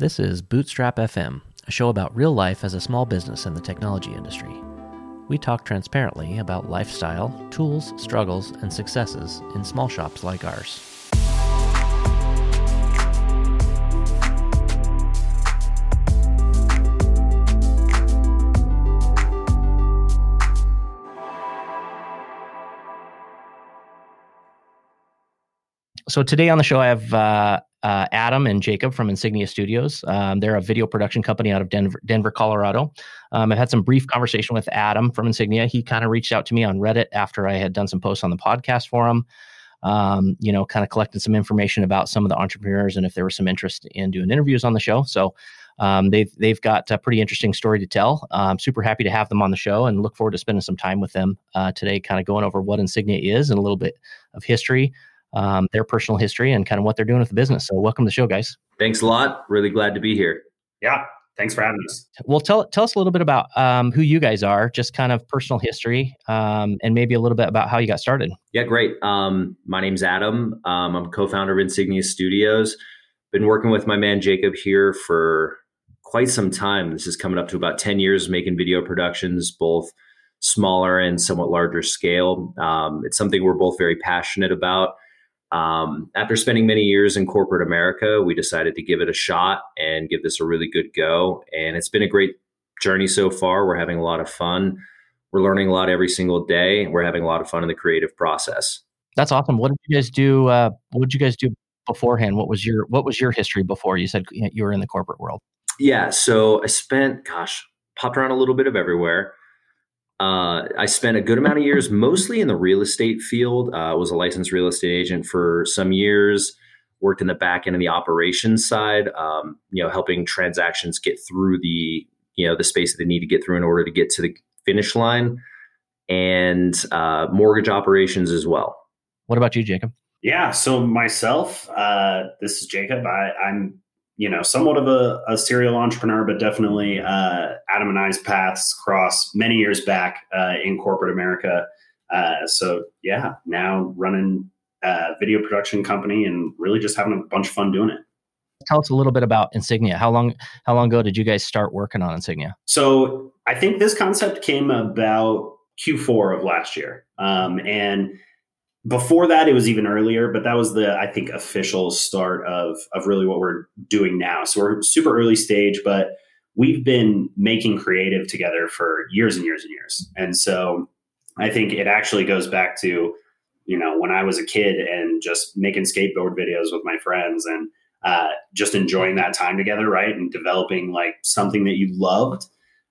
This is Bootstrap FM, a show about real life as a small business in the technology industry. We talk transparently about lifestyle, tools, struggles, and successes in small shops like ours. So today on the show, I have uh, uh, Adam and Jacob from Insignia Studios. Um, they're a video production company out of Denver, Denver Colorado. Um, I've had some brief conversation with Adam from Insignia. He kind of reached out to me on Reddit after I had done some posts on the podcast forum. Um, you know, kind of collected some information about some of the entrepreneurs and if there was some interest in doing interviews on the show. So um, they've they've got a pretty interesting story to tell. I'm super happy to have them on the show and look forward to spending some time with them uh, today, kind of going over what Insignia is and a little bit of history, um, their personal history, and kind of what they're doing with the business. So, welcome to the show, guys. Thanks a lot. Really glad to be here. Yeah, thanks for having us. Well, tell tell us a little bit about um, who you guys are, just kind of personal history, um, and maybe a little bit about how you got started. Yeah, great. Um, my name's Adam. Um, I'm co-founder of Insignia Studios. Been working with my man Jacob here for quite some time. This is coming up to about ten years making video productions, both smaller and somewhat larger scale. Um, it's something we're both very passionate about. Um, after spending many years in corporate America, we decided to give it a shot and give this a really good go. And it's been a great journey so far. We're having a lot of fun. We're learning a lot every single day. We're having a lot of fun in the creative process. That's awesome. What did you guys do? Uh, what did you guys do beforehand? What was your What was your history before? You said you were in the corporate world. Yeah, so I spent, gosh, popped around a little bit of everywhere. Uh, I spent a good amount of years mostly in the real estate field. Uh, was a licensed real estate agent for some years. Worked in the back end of the operations side, um, you know, helping transactions get through the you know the space that they need to get through in order to get to the finish line, and uh, mortgage operations as well. What about you, Jacob? Yeah, so myself, uh, this is Jacob. I, I'm you know, somewhat of a, a serial entrepreneur, but definitely uh, Adam and I's paths cross many years back uh, in corporate America. Uh, so yeah, now running a video production company and really just having a bunch of fun doing it. Tell us a little bit about Insignia. How long how long ago did you guys start working on Insignia? So I think this concept came about Q4 of last year, um, and before that it was even earlier but that was the i think official start of of really what we're doing now. So we're super early stage but we've been making creative together for years and years and years. And so i think it actually goes back to you know when i was a kid and just making skateboard videos with my friends and uh, just enjoying that time together right? And developing like something that you loved.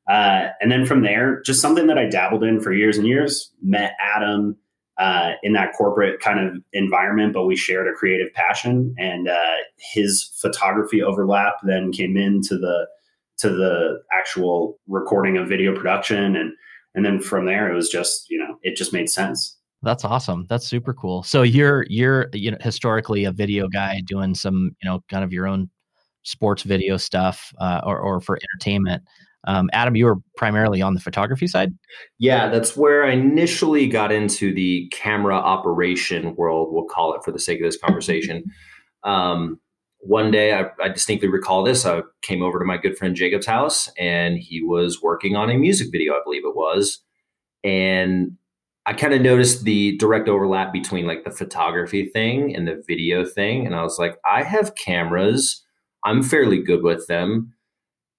Uh, and then from there just something that i dabbled in for years and years met adam uh, in that corporate kind of environment, but we shared a creative passion, and uh, his photography overlap then came into the to the actual recording of video production, and and then from there it was just you know it just made sense. That's awesome. That's super cool. So you're you're you know historically a video guy doing some you know kind of your own sports video stuff uh, or or for entertainment. Um, Adam, you were primarily on the photography side. Yeah, that's where I initially got into the camera operation world. We'll call it for the sake of this conversation. Um, one day, I, I, distinctly recall this. I came over to my good friend Jacob's house, and he was working on a music video, I believe it was, and I kind of noticed the direct overlap between like the photography thing and the video thing, and I was like, I have cameras. I'm fairly good with them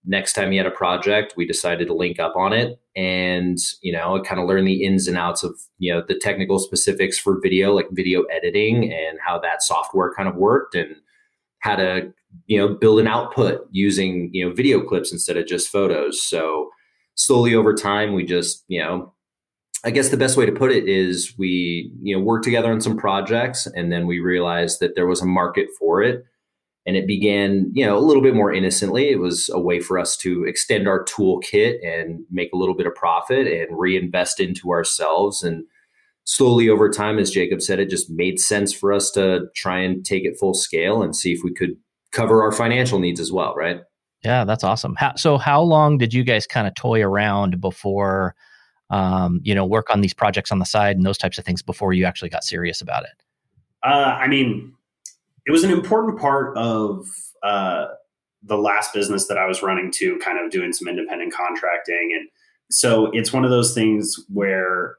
next time he had a project we decided to link up on it. And you know kind of learn the ins and outs of you know the technical specifics for video like video editing and how that software kind of worked and how to you know build an output using you know video clips instead of just photos. So slowly over time we just you know i guess the best way to put it is we you know worked together on some projects and then we realized that there was a market for it and it began you know a little bit more innocently. It was a way for us to extend our toolkit and make a little bit of profit and reinvest into ourselves. And slowly over time as jacob said it just made sense for us to try and take it full scale and see if we could cover our financial needs as well right? Yeah that's awesome. How, so how long did you guys kind of toy around before um, you know work on these projects on the side and those types of things before you actually got serious about it? Uh, i mean it was an important part of uh, the last business that I was running to kind of doing some independent contracting. And so it's one of those things where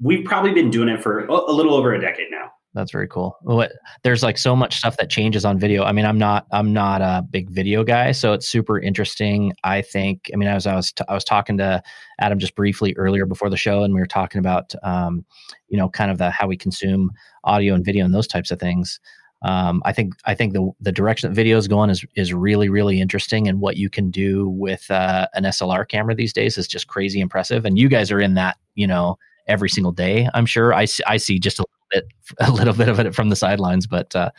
we've probably been doing it for a little over a decade now. That's very cool. What, there's like so much stuff that changes on video. I mean, I'm not I'm not a big video guy, so it's super interesting. I think. I mean, as I was t- I was talking to Adam just briefly earlier before the show, and we were talking about um, you know kind of the how we consume audio and video and those types of things. Um, I think I think the the direction that video is going is is really really interesting, and what you can do with uh, an SLR camera these days is just crazy impressive. And you guys are in that, you know, every single day. I'm sure I see, I see just a bit a little bit of it from the sidelines, but uh,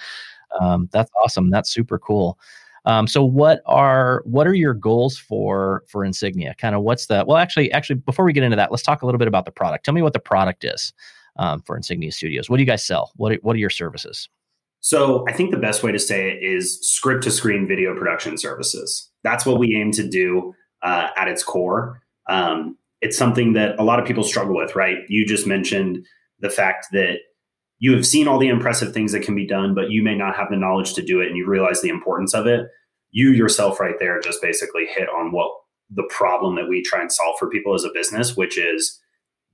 um, that's awesome. That's super cool. Um, so what are what are your goals for for Insignia? Kind of what's the well actually actually before we get into that, let's talk a little bit about the product. Tell me what the product is um, for Insignia Studios. What do you guys sell? What are, what are your services? So I think the best way to say it is script to screen video production services. That's what we aim to do uh, at its core. Um, it's something that a lot of people struggle with, right? You just mentioned the fact that you have seen all the impressive things that can be done, but you may not have the knowledge to do it and you realize the importance of it. You yourself, right there, just basically hit on what the problem that we try and solve for people as a business, which is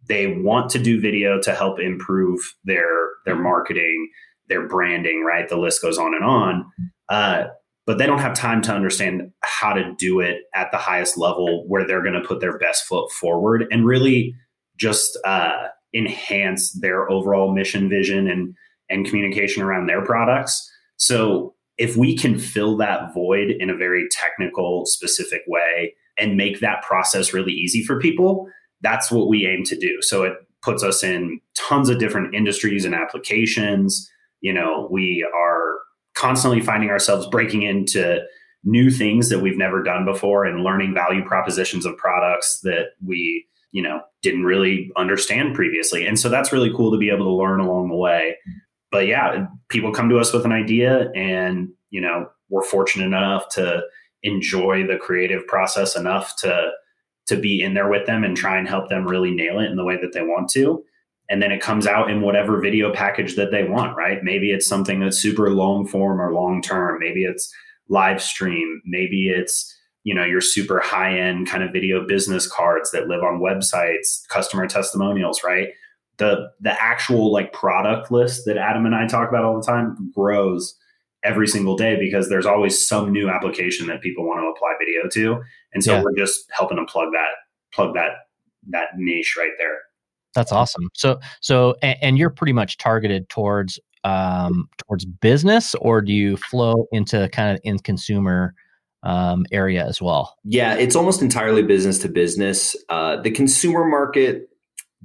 they want to do video to help improve their their marketing, their branding, right? The list goes on and on. Uh, but they don't have time to understand how to do it at the highest level where they're going to put their best foot forward and really just uh, enhance their overall mission vision and and communication around their products. So if we can fill that void in a very technical, specific way and make that process really easy for people, that's what we aim to do. So it puts us in tons of different industries and applications. You know, we are constantly finding ourselves breaking into new things that we've never done before and learning value propositions of products that we you know didn't really understand previously. And so that's really cool to be able to learn along the way. But yeah people come to us with an idea and you know we're fortunate enough to enjoy the creative process enough to to be in there with them and try and help them really nail it in the way that they want to and then it comes out in whatever video package that they want right? Maybe it's something that's super long form or long term. Maybe it's live stream. Maybe it's you know your super high end kind of video business cards that live on websites customer testimonials right? The the actual like product list that adam and i talk about all the time grows every single day because there's always some new application that people want to apply video to. And so yeah. we're just helping them plug that plug that that niche right there that's awesome so so and, and you're pretty much targeted towards um towards business or do you flow into kind of in consumer um, area as well? Yeah, it's almost entirely business to business. Uh, the consumer market,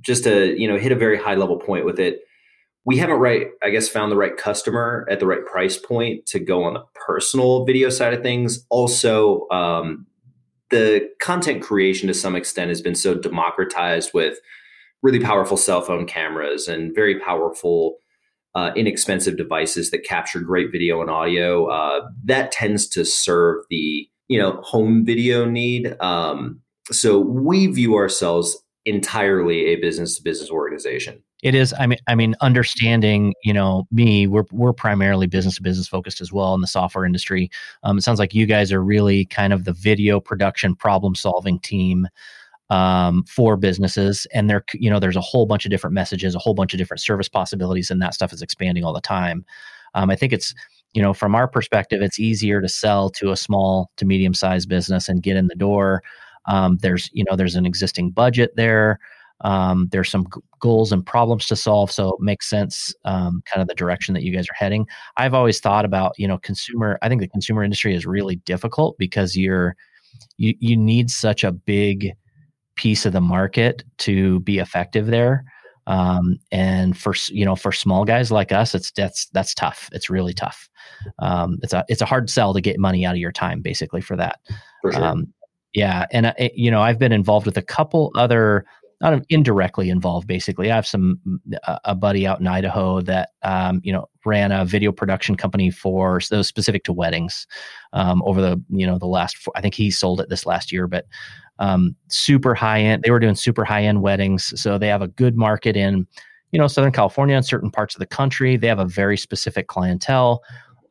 just to you know hit a very high level point with it, we haven't right, I guess, found the right customer at the right price point to go on the personal video side of things. Also, um, the content creation to some extent has been so democratized with really powerful cell phone cameras and very powerful uh, inexpensive devices that capture great video and audio. Uh, that tends to serve the you know home video need. Um, so we view ourselves entirely a business to business organization. It is. I mean, I mean, understanding. You know, me, we're we're primarily business to business focused as well in the software industry. Um, it sounds like you guys are really kind of the video production problem solving team um, for businesses. And there you know there's a whole bunch of different messages a whole bunch of different service possibilities and that stuff is expanding all the time. Um, i think it's you know from our perspective it's easier to sell to a small to medium sized business and get in the door. Um, there's you know there's an existing budget there. Um, there's some goals and problems to solve so it makes sense um, kind of the direction that you guys are heading. I've always thought about you know consumer i think the consumer industry is really difficult because you're you, you need such a big piece of the market to be effective there. Um, and for you know for small guys like us, it's that's that's tough. It's really tough. Um, it's a it's a hard sell to get money out of your time, basically for that. For sure. Um, yeah, and you know I've been involved with a couple other not indirectly involved basically. I have some a buddy out in idaho that um, you know ran a video production company for those specific to weddings um, over the you know the last i think he sold it this last year but um, super high end they were doing super high end weddings so they have a good market in you know southern california and certain parts of the country. They have a very specific clientele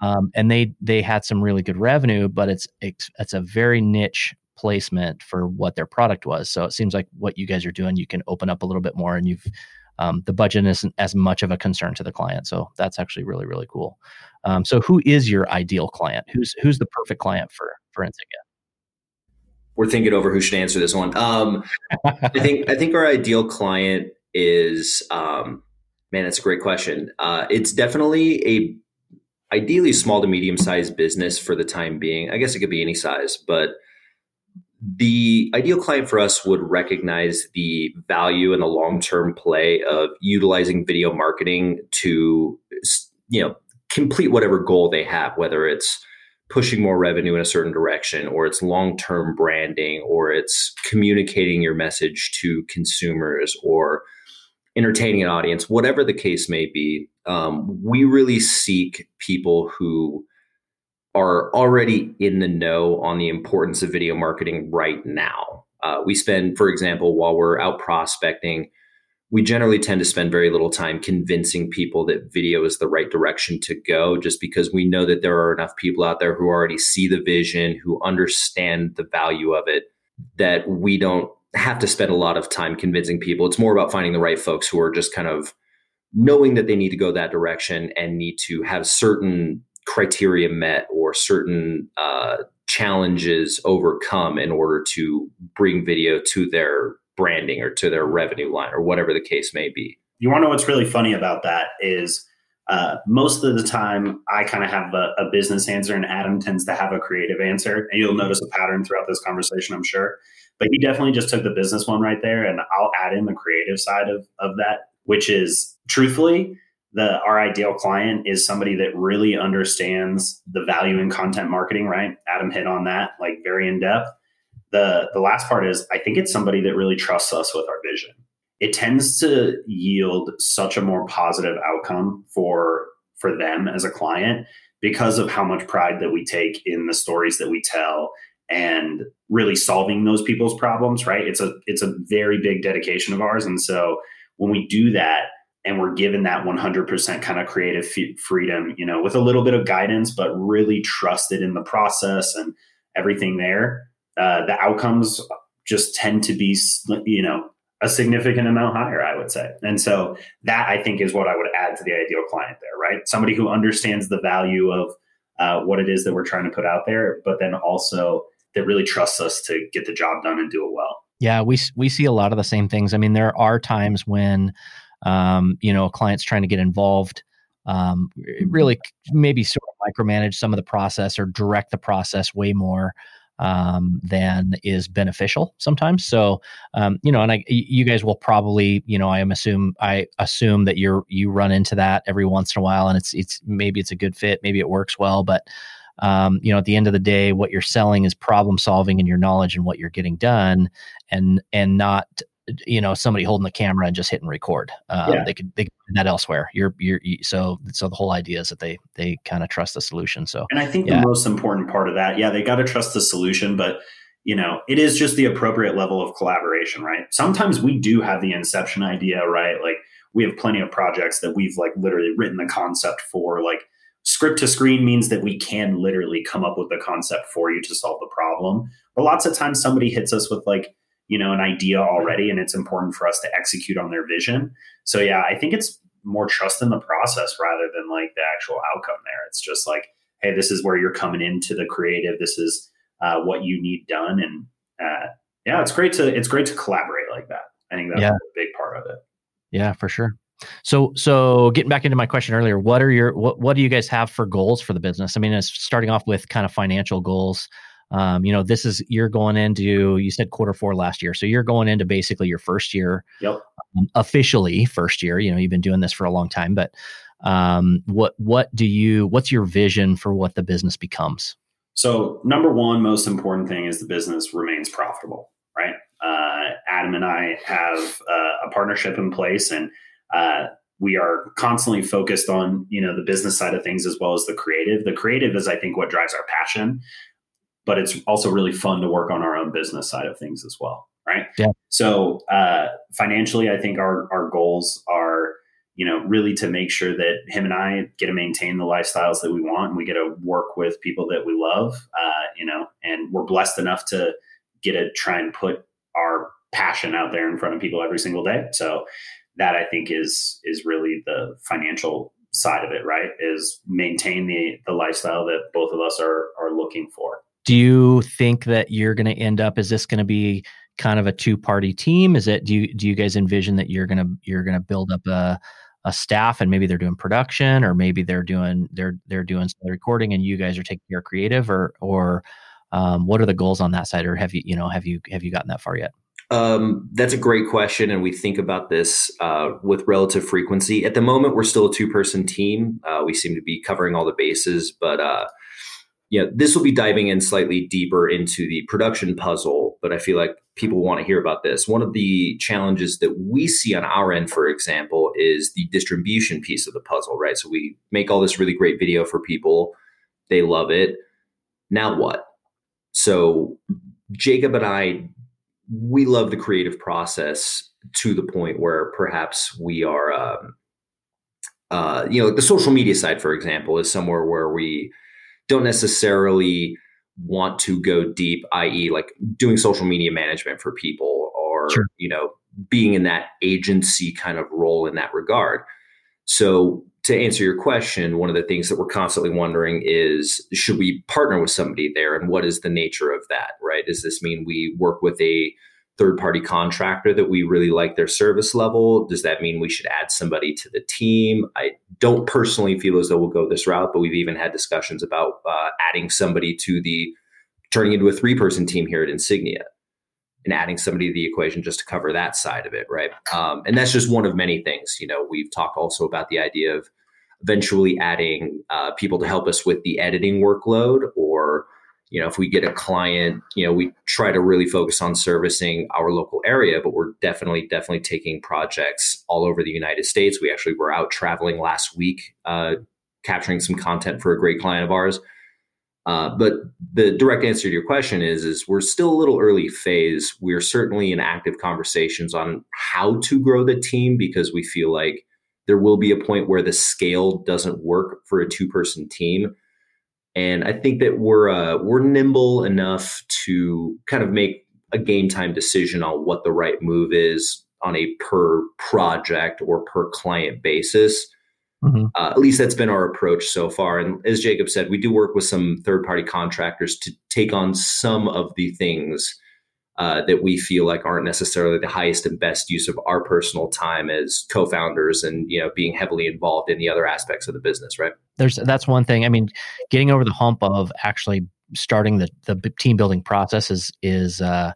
um, and they they had some really good revenue, but it's it's, it's a very niche placement for what their product was. So it seems like what you guys are doing, you can open up a little bit more, and you've um, the budget isn't as much of a concern to the client. So that's actually really really cool. Um, so who is your ideal client? Who's who's the perfect client for for Insignia? We're thinking over who should answer this one. Um, I think I think our ideal client is um, man. That's a great question. Uh, it's definitely a ideally small to medium sized business for the time being. I guess it could be any size, but the ideal client for us would recognize the value and the long-term play of utilizing video marketing to you know complete whatever goal they have whether it's pushing more revenue in a certain direction or it's long-term branding or it's communicating your message to consumers or entertaining an audience whatever the case may be um, we really seek people who are already in the know on the importance of video marketing right now. Uh, we spend, for example, while we're out prospecting, we generally tend to spend very little time convincing people that video is the right direction to go, just because we know that there are enough people out there who already see the vision, who understand the value of it, that we don't have to spend a lot of time convincing people. It's more about finding the right folks who are just kind of knowing that they need to go that direction and need to have certain criteria met or certain uh, challenges overcome in order to bring video to their branding or to their revenue line or whatever the case may be. You want to know what's really funny about that is uh, most of the time I kind of have a, a, business answer and Adam tends to have a creative answer. And you'll notice a pattern throughout this conversation, I'm sure. But he definitely just took the business one right there. And I'll add in the creative side of, of that, which is truthfully, the our ideal client is somebody that really understands the value in content marketing right? Adam hit on that like very in depth. The the last part is i think it's somebody that really trusts us with our vision. It tends to yield such a more positive outcome for for them as a client because of how much pride that we take in the stories that we tell and really solving those people's problems right? It's a it's a very big dedication of ours. And so when we do that and we're given that 100% kind of creative f- freedom, you know, with a little bit of guidance, but really trusted in the process and everything there. Uh, the outcomes just tend to be, you know, a significant amount higher, I would say. And so that I think is what I would add to the ideal client there, right? Somebody who understands the value of uh, what it is that we're trying to put out there, but then also that really trusts us to get the job done and do it well. Yeah, we we see a lot of the same things. I mean, there are times when um, you know, a client's trying to get involved, um, really maybe sort of micromanage some of the process or direct the process way more um, than is beneficial sometimes. So, um, you know, and I, you guys will probably, you know, I am assume, I assume that you're, you run into that every once in a while and it's, it's, maybe it's a good fit, maybe it works well, but, um, you know, at the end of the day, what you're selling is problem solving and your knowledge and what you're getting done and, and not you know somebody holding the camera and just hitting record. Um, yeah. They could they could do that elsewhere. You're you're you, so so the whole idea is that they they kind of trust the solution. So and I think yeah. the most important part of that, yeah, they got to trust the solution, but you know it is just the appropriate level of collaboration, right? Sometimes we do have the inception idea, right? Like we have plenty of projects that we've like literally written the concept for, like script to screen means that we can literally come up with the concept for you to solve the problem. But lots of times somebody hits us with like you know an idea already and it's important for us to execute on their vision. So yeah i think it's more trust in the process rather than like the actual outcome there. It's just like hey this is where you're coming into the creative. This is uh, what you need done. And uh, yeah it's great to it's great to collaborate like that. I think that's yeah. a big part of it. Yeah for sure. So so getting back into my question earlier what are your what, what do you guys have for goals for the business? I mean it's starting off with kind of financial goals um, you know, this is you're going into you said quarter four last year, so you're going into basically your first year, yep. Um, officially first year. You know, you've been doing this for a long time, but um, what what do you what's your vision for what the business becomes? So, number one, most important thing is the business remains profitable, right? Uh, Adam and I have uh, a partnership in place, and uh, we are constantly focused on you know the business side of things as well as the creative. The creative is, I think, what drives our passion but it's also really fun to work on our own business side of things as well. Right. Yeah. So uh, financially, I think our, our goals are, you know, really to make sure that him and I get to maintain the lifestyles that we want and we get to work with people that we love, uh, you know, and we're blessed enough to get to try and put our passion out there in front of people every single day. So that I think is is really the financial side of it, right? Is maintain the the lifestyle that both of us are are looking for. Do you think that you're going to end up? Is this going to be kind of a two party team? Is it? Do you do you guys envision that you're gonna you're gonna build up a a staff and maybe they're doing production or maybe they're doing they're they're doing some recording and you guys are taking care of creative or or um, what are the goals on that side or have you you know have you have you gotten that far yet um, that's a great question, and we think about this uh, with relative frequency. At the moment, we're still a two-person team. Uh, we seem to be covering all the bases, but uh, yeah, this will be diving in slightly deeper into the production puzzle. But I feel like people want to hear about this. One of the challenges that we see on our end, for example, is the distribution piece of the puzzle. Right, so we make all this really great video for people; they love it. Now what? So Jacob and I we love the creative process to the point where perhaps we are, um, uh, you know, the social media side, for example, is somewhere where we don't necessarily want to go deep, i.e., like doing social media management for people or, sure. you know, being in that agency kind of role in that regard. So, to answer your question, one of the things that we're constantly wondering is should we partner with somebody there and what is the nature of that, right? Does this mean we work with a third party contractor that we really like their service level? Does that mean we should add somebody to the team? I don't personally feel as though we'll go this route, but we've even had discussions about uh, adding somebody to the turning into a three person team here at Insignia and adding somebody to the equation just to cover that side of it, right? Um, and that's just one of many things. You know, we've talked also about the idea of eventually adding uh, people to help us with the editing workload or you know if we get a client you know we try to really focus on servicing our local area but we're definitely definitely taking projects all over the united states. We actually were out traveling last week uh, capturing some content for a great client of ours. Uh, but the direct answer to your question is is we're still a little early phase. We're certainly in active conversations on how to grow the team because we feel like there will be a point where the scale doesn't work for a two person team and I think that we're uh, we're nimble enough to kind of make a game time decision on what the right move is on a per project or per client basis. Mm-hmm. Uh, at least that's been our approach so far. And as Jacob said, we do work with some third party contractors to take on some of the things uh, that we feel like aren't necessarily the highest and best use of our personal time as co-founders and you know being heavily involved in the other aspects of the business right? There's that's one thing. I mean getting over the hump of actually starting the the team building process is is uh,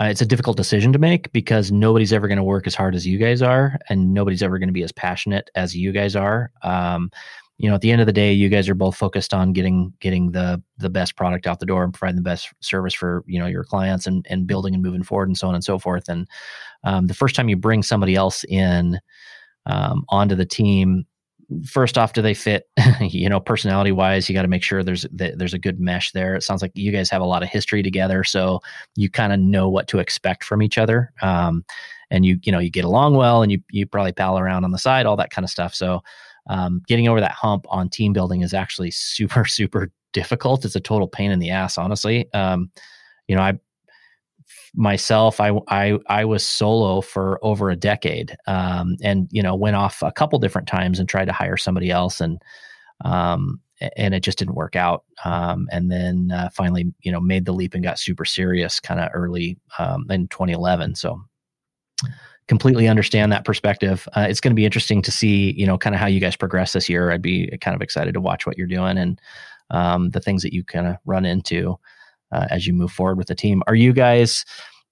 it's a difficult decision to make because nobody's ever going to work as hard as you guys are and nobody's ever going to be as passionate as you guys are. Um, you know at the end of the day you guys are both focused on getting getting the the best product out the door and providing the best service for you know your clients and and building and moving forward and so on and so forth. And um, the first time you bring somebody else in um, onto the team first off do they fit? You know personality wise you got to make sure there's there's a good mesh there. It sounds like you guys have a lot of history together so you kind of know what to expect from each other um, and you you know you get along well and you you probably pal around on the side all that kind of stuff. So um, getting over that hump on team building is actually super super difficult. It's a total pain in the ass honestly. Um, you know i myself i i i was solo for over a decade um, and you know went off a couple different times and tried to hire somebody else and um, and it just didn't work out. Um, and then uh, finally you know made the leap and got super serious kind of early um, in 2011 so completely understand that perspective. Uh, it's going to be interesting to see, you know, kind of how you guys progress this year. I'd be kind of excited to watch what you're doing and um, the things that you kind of run into uh, as you move forward with the team. Are you guys?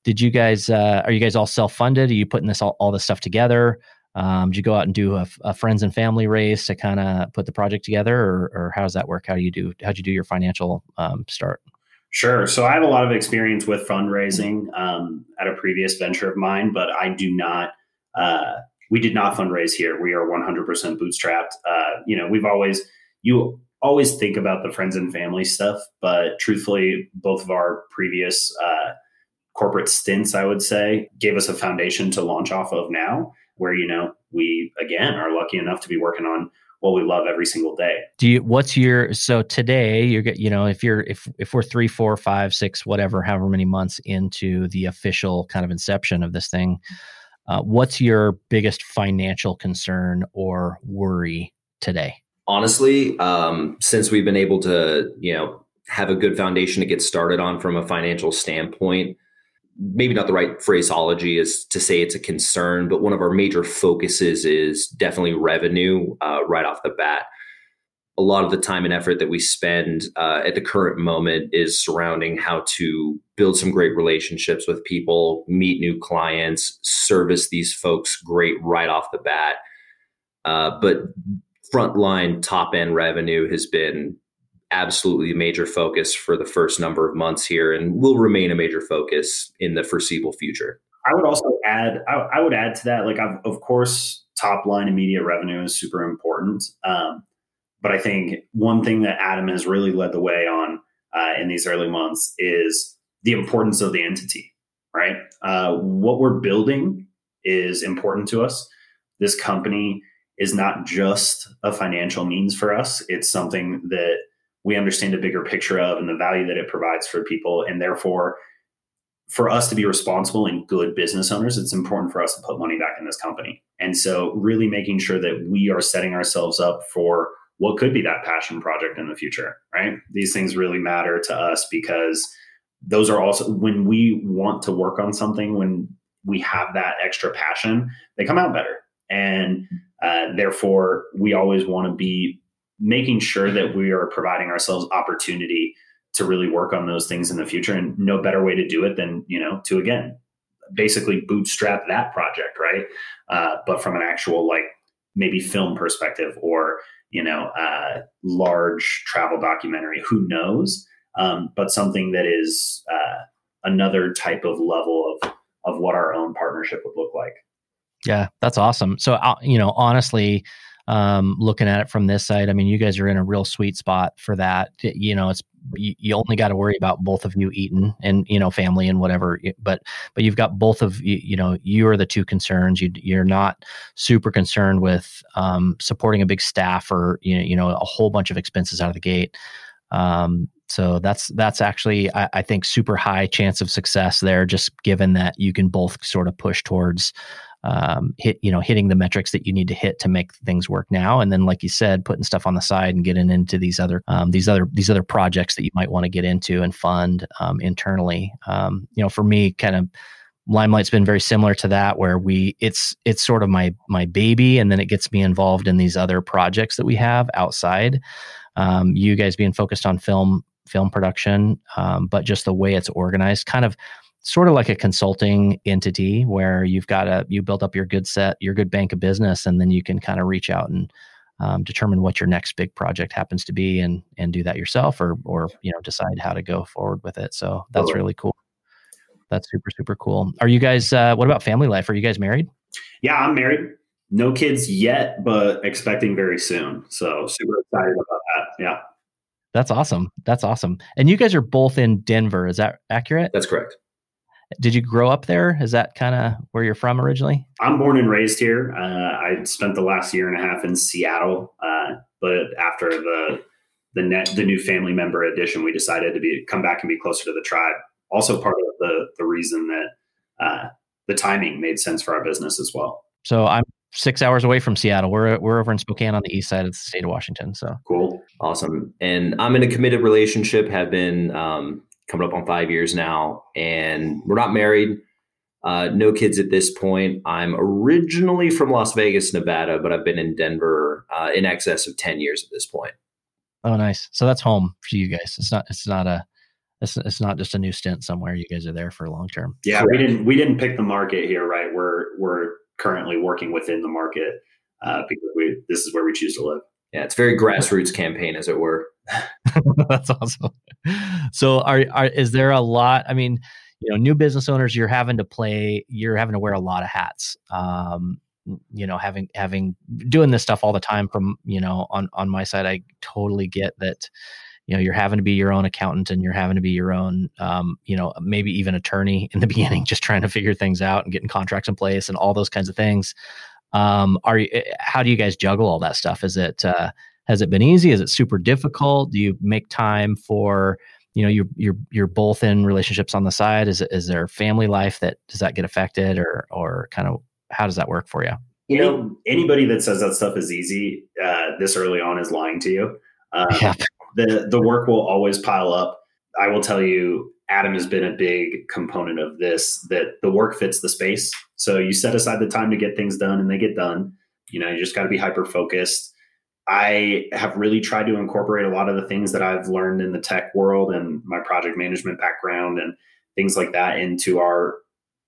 Did you guys? Uh, are you guys all self funded? Are you putting this all, all this stuff together? Um, did you go out and do a, a friends and family race to kind of put the project together, or, or how does that work? How do you do? How'd you do your financial um, start? Sure. So I have a lot of experience with fundraising um, at a previous venture of mine, but I do not. Uh, we did not fundraise here. We are 100% bootstrapped. Uh, you know, we've always you always think about the friends and family stuff, but truthfully, both of our previous uh, corporate stints, I would say, gave us a foundation to launch off of now. Where you know we again are lucky enough to be working on what we love every single day. Do you? What's your so today? You're you know if you're if if we're three, four, five, six, whatever, however many months into the official kind of inception of this thing, uh, what's your biggest financial concern or worry today? Honestly, um, since we've been able to you know have a good foundation to get started on from a financial standpoint maybe not the right phraseology is to say it's a concern, but one of our major focuses is definitely revenue uh, right off the bat. A lot of the time and effort that we spend uh, at the current moment is surrounding how to build some great relationships with people, meet new clients, service these folks great right off the bat. Uh, but frontline top end revenue has been absolutely a major focus for the first number of months here and will remain a major focus in the foreseeable future. I would also add, I, I would add to that, like, I've, of course, top line immediate revenue is super important. Um, but I think one thing that Adam has really led the way on uh, in these early months is the importance of the entity, right? Uh, what we're building is important to us. This company is not just a financial means for us, it's something that we understand a bigger picture of and the value that it provides for people. And therefore, for us to be responsible and good business owners, it's important for us to put money back in this company. And so, really making sure that we are setting ourselves up for what could be that passion project in the future, right? These things really matter to us because those are also when we want to work on something, when we have that extra passion, they come out better. And uh, therefore, we always want to be making sure that we are providing ourselves opportunity to really work on those things in the future and no better way to do it than you know to again basically bootstrap that project right? Uh, but from an actual like maybe film perspective or you know uh, large travel documentary who knows? Um, but something that is uh, another type of level of of what our own partnership would look like. Yeah that's awesome. So uh, you know honestly um, looking at it from this side, I mean, you guys are in a real sweet spot for that. You know, it's you, only got to worry about both of you eating and you know family and whatever. But but you've got both of you. You know, you are the two concerns. You you're not super concerned with um, supporting a big staff or you know, you know a whole bunch of expenses out of the gate. Um, so that's that's actually I, I, think super high chance of success there, just given that you can both sort of push towards um, hit you know hitting the metrics that you need to hit to make things work now. And then like you said putting stuff on the side and getting into these other um, these other these other projects that you might want to get into and fund um, internally. Um, you know for me kind of limelight's been very similar to that where we it's it's sort of my my baby and then it gets me involved in these other projects that we have outside. Um, you guys being focused on film film production um, but just the way it's organized kind of sort of like a consulting entity where you've got a you build up your good set your good bank of business and then you can kind of reach out and um, determine what your next big project happens to be and and do that yourself or or you know decide how to go forward with it. So that's really cool. That's super super cool. Are you guys uh, what about family life? Are you guys married? Yeah i'm married. No kids yet but expecting very soon. So super excited about that. Yeah. That's awesome. That's awesome. And you guys are both in denver. Is that accurate? That's correct did you grow up there? Is that kind of where you're from originally? I'm born and raised here. Uh, I spent the last year and a half in Seattle, uh, but after the the net the new family member addition, we decided to be come back and be closer to the tribe. Also, part of the the reason that uh, the timing made sense for our business as well. So I'm six hours away from Seattle. We're we're over in Spokane on the east side of the state of Washington. So cool, awesome. And I'm in a committed relationship. Have been um, coming up on five years now, and we're not married. Uh, no kids at this point. I'm originally from Las Vegas, Nevada, but I've been in Denver uh, in excess of ten years at this point. Oh, nice. So that's home for you guys. It's not. It's not a. It's, it's not just a new stint somewhere. You guys are there for long term. Yeah, Correct. we didn't we didn't pick the market here, right? We're we're currently working within the market uh, because we this is where we choose to live. Yeah, it's very grassroots campaign, as it were. That's awesome. So, are, are is there a lot? I mean, you know, new business owners, you're having to play, you're having to wear a lot of hats. Um, you know, having having doing this stuff all the time from you know on on my side, I totally get that. You know, you're having to be your own accountant and you're having to be your own, um, you know, maybe even attorney in the beginning, just trying to figure things out and getting contracts in place and all those kinds of things Um, are you, eh, how do you guys juggle all that stuff? Is it uh, has it been easy? Is it super difficult? Do you make time for you know you're you're you're both in relationships on the side? Is is there family life that does that get affected or or kind of how does that work for you? You know, anybody that says that stuff is easy uh, this early on is lying to you. Um, yeah. The the work will always pile up. I will tell you, Adam has been a big component of this. That the work fits the space. So you set aside the time to get things done, and they get done. You know, you just got to be hyper focused. I have really tried to incorporate a lot of the things that I've learned in the tech world and my project management background and things like that into our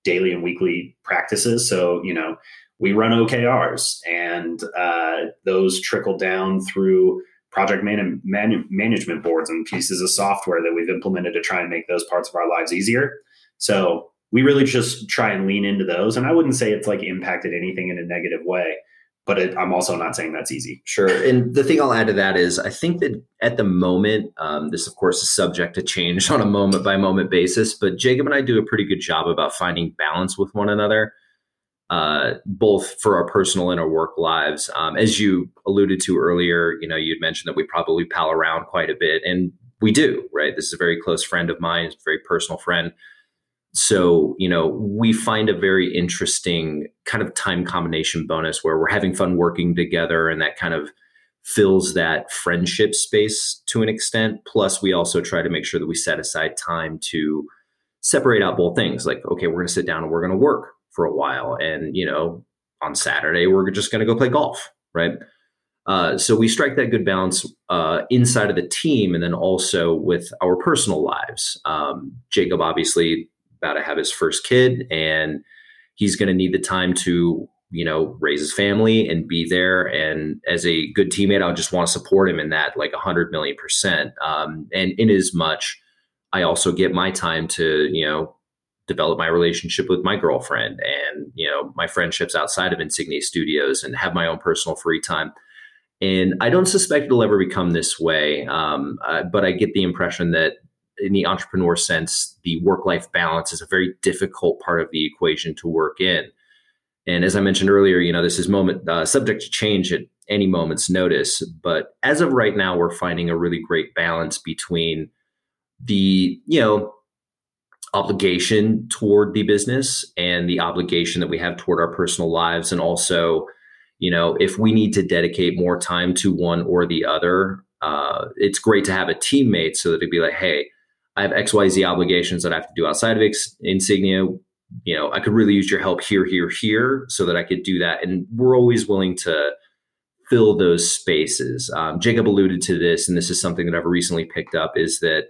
daily and weekly practices. So, you know, we run OKRs and uh, those trickle down through project man- man- management boards and pieces of software that we've implemented to try and make those parts of our lives easier. So we really just try and lean into those. And I wouldn't say it's like impacted anything in a negative way but it, I'm also not saying that's easy. Sure. And the thing I'll add to that is I think that at the moment, um, this of course is subject to change on a moment by moment basis, but Jacob and I do a pretty good job about finding balance with one another, uh, both for our personal and our work lives. Um, as you alluded to earlier, you know, you'd mentioned that we probably pal around quite a bit, and we do, right? This is a very close friend of mine, a very personal friend so you know we find a very interesting kind of time combination bonus where we're having fun working together and that kind of fills that friendship space to an extent plus we also try to make sure that we set aside time to separate out both things like okay we're going to sit down and we're going to work for a while. And you know on saturday we're just going to go play golf right? Uh, so we strike that good balance uh, inside of the team and then also with our personal lives. Um, jacob obviously about to have his first kid and he's going to need the time to you know raise his family and be there. And as a good teammate i just want to support him in that like 100 million percent. Um, and in as much i also get my time to you know develop my relationship with my girlfriend and you know my friendships outside of insignia studios and have my own personal free time and i don't suspect it'll ever become this way um, uh, but i get the impression that in the entrepreneur sense, the work life balance is a very difficult part of the equation to work in. And as I mentioned earlier, you know, this is moment uh, subject to change at any moment's notice. But as of right now, we're finding a really great balance between the, you know, obligation toward the business and the obligation that we have toward our personal lives. And also, you know, if we need to dedicate more time to one or the other, uh, it's great to have a teammate so that it'd be like, hey, I have XYZ obligations that I have to do outside of Insignia. You know, I could really use your help here, here, here, so that I could do that. And we're always willing to fill those spaces. Um, Jacob alluded to this, and this is something that I've recently picked up is that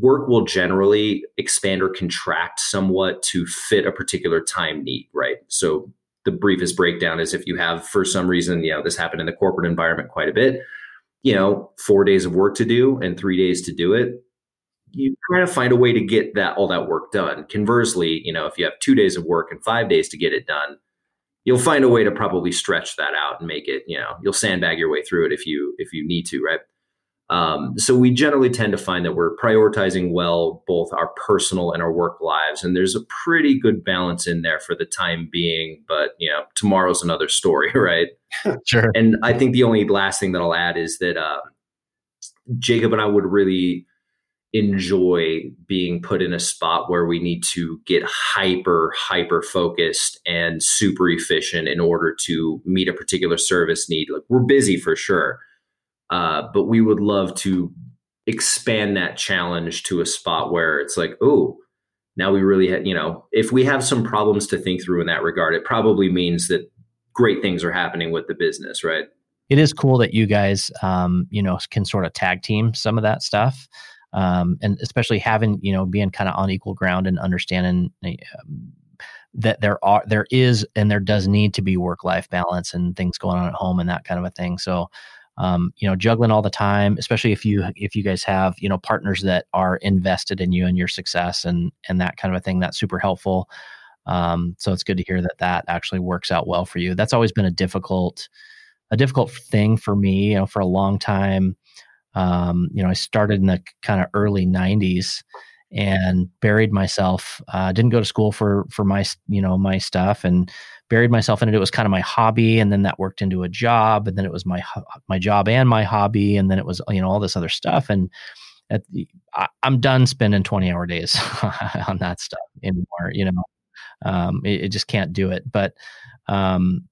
work will generally expand or contract somewhat to fit a particular time need, right? So the briefest breakdown is if you have, for some reason, you know, this happened in the corporate environment quite a bit, you know, four days of work to do and three days to do it you kind of find a way to get that all that work done. Conversely, you know, if you have two days of work and five days to get it done, you'll find a way to probably stretch that out and make it, you know, you'll sandbag your way through it if you if you need to, right? Um, so we generally tend to find that we're prioritizing well both our personal and our work lives, and there's a pretty good balance in there for the time being. But you know, tomorrow's another story, right? sure. And I think the only last thing that I'll add is that uh, Jacob and I would really enjoy being put in a spot where we need to get hyper hyper focused and super efficient in order to meet a particular service need like we're busy for sure uh, but we would love to expand that challenge to a spot where it's like oh now we really ha- you know if we have some problems to think through in that regard it probably means that great things are happening with the business right? It is cool that you guys um, you know can sort of tag team some of that stuff um, and especially having you know being kind of on equal ground and understanding um, that there are there is and there does need to be work life balance and things going on at home and that kind of a thing. So um, you know juggling all the time especially if you if you guys have you know partners that are invested in you and your success and and that kind of a thing that's super helpful. Um, so it's good to hear that that actually works out well for you. That's always been a difficult a difficult thing for me you know for a long time. Um, you know, I started in the kind of early '90s and buried myself. Uh, didn't go to school for for my you know my stuff and buried myself in it. It was kind of my hobby, and then that worked into a job, and then it was my my job and my hobby, and then it was you know all this other stuff. And the, I, am done spending 20 hour days on that stuff anymore. You know, um, it, it, just can't do it. But um,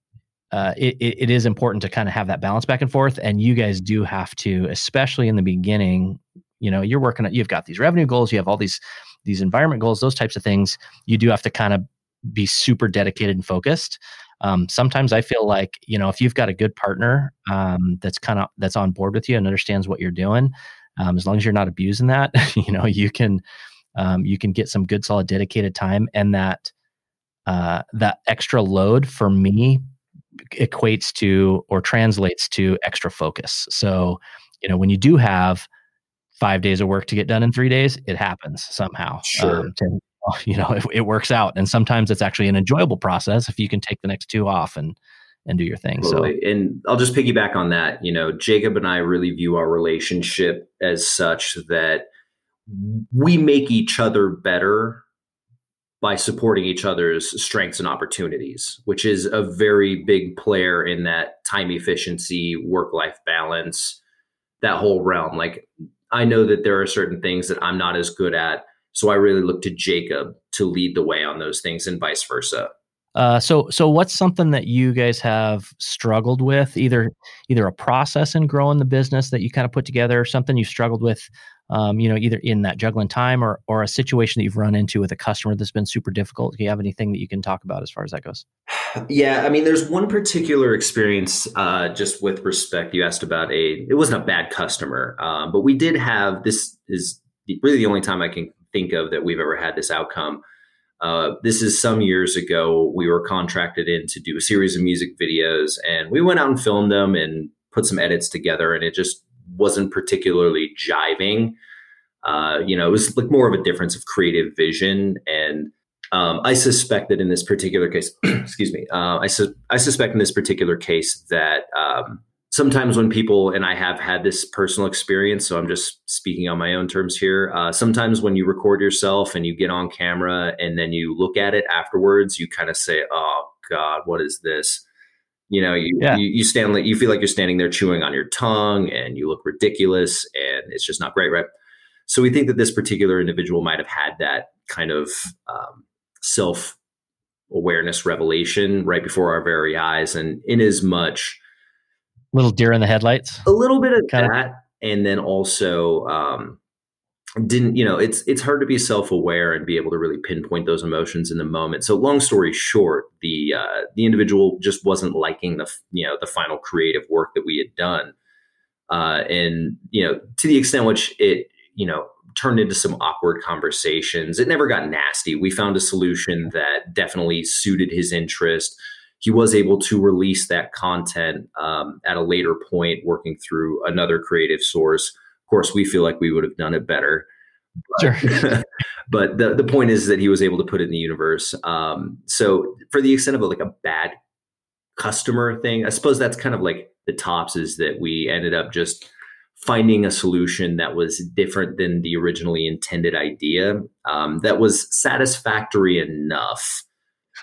uh, it, it is important to kind of have that balance back and forth. And you guys do have to, especially in the beginning. You know, you're working. You've got these revenue goals. You have all these these environment goals. Those types of things. You do have to kind of be super dedicated and focused. Um, sometimes I feel like you know if you've got a good partner um, that's kind of that's on board with you and understands what you're doing, um, as long as you're not abusing that, you know you can um, you can get some good solid dedicated time and that uh, that extra load for me equates to or translates to extra focus. So you know when you do have five days of work to get done in three days, it happens somehow. Sure. Um, to, you know, it, it, works out. And sometimes it's actually an enjoyable process if you can take the next two off and and do your thing. Totally. So and I'll just piggyback on that. You know, Jacob and I really view our relationship as such that we make each other better by supporting each other's strengths and opportunities, which is a very big player in that time efficiency, work life balance, that whole realm. Like I know that there are certain things that I'm not as good at so I really look to Jacob to lead the way on those things and vice versa. Uh, so so what's something that you guys have struggled with either either a process in growing the business that you kind of put together something you struggled with um, you know either in that juggling time or or a situation that you've run into with a customer that's been super difficult do you have anything that you can talk about as far as that goes yeah i mean there's one particular experience uh, just with respect you asked about a it wasn't a bad customer um, but we did have this is really the only time i can think of that we've ever had this outcome. Uh, this is some years ago. We were contracted in to do a series of music videos, and we went out and filmed them and put some edits together, and it just wasn't particularly jiving. Uh, you know, it was like more of a difference of creative vision, and um, I suspect that in this particular case, excuse me, uh, I, su- I suspect in this particular case that um, sometimes when people and i have had this personal experience so i'm just speaking on my own terms here uh, sometimes when you record yourself and you get on camera and then you look at it afterwards you kind of say oh god what is this you know you, yeah. you, you stand like you feel like you're standing there chewing on your tongue and you look ridiculous and it's just not great right so we think that this particular individual might have had that kind of um, self awareness revelation right before our very eyes and in as much little deer in the headlights. A little bit of kind that, and then also um, didn't you know it's it's hard to be self-aware and be able to really pinpoint those emotions in the moment. So long story short, the uh, the individual just wasn't liking the you know the final creative work that we had done, uh, and you know to the extent which it you know turned into some awkward conversations. It never got nasty. We found a solution that definitely suited his interest he was able to release that content um, at a later point, working through another creative source. Of course, we feel like we would have done it better. But, sure. but the, the point is that he was able to put it in the universe. Um, so for the extent of like a bad customer thing, I suppose that's kind of like the tops is that we ended up just finding a solution that was different than the originally intended idea um, that was satisfactory enough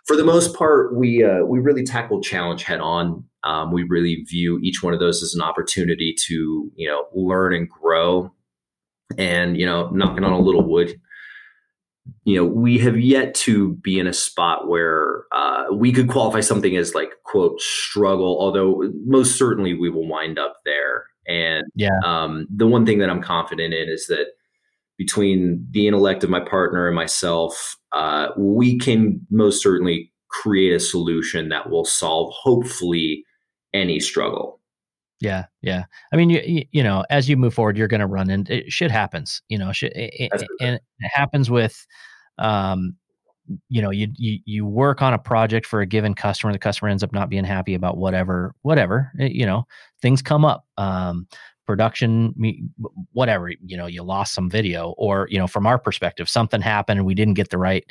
for the most part, we uh, we really tackle challenge head on. Um, we really view each one of those as an opportunity to you know learn and grow. And you know, knocking on a little wood, you know, we have yet to be in a spot where uh, we could qualify something as like quote struggle. Although most certainly we will wind up there. And yeah, um, the one thing that I'm confident in is that between the intellect of my partner and myself, uh, we can most certainly create a solution that will solve, hopefully, any struggle. Yeah, yeah. I mean, you you know, as you move forward, you're going to run into shit happens. You know, shit, it, and it happens with, um, you know, you, you you work on a project for a given customer. The customer ends up not being happy about whatever, whatever. It, you know, things come up. Um, production whatever you know you lost some video or you know from our perspective something happened and we didn't get the right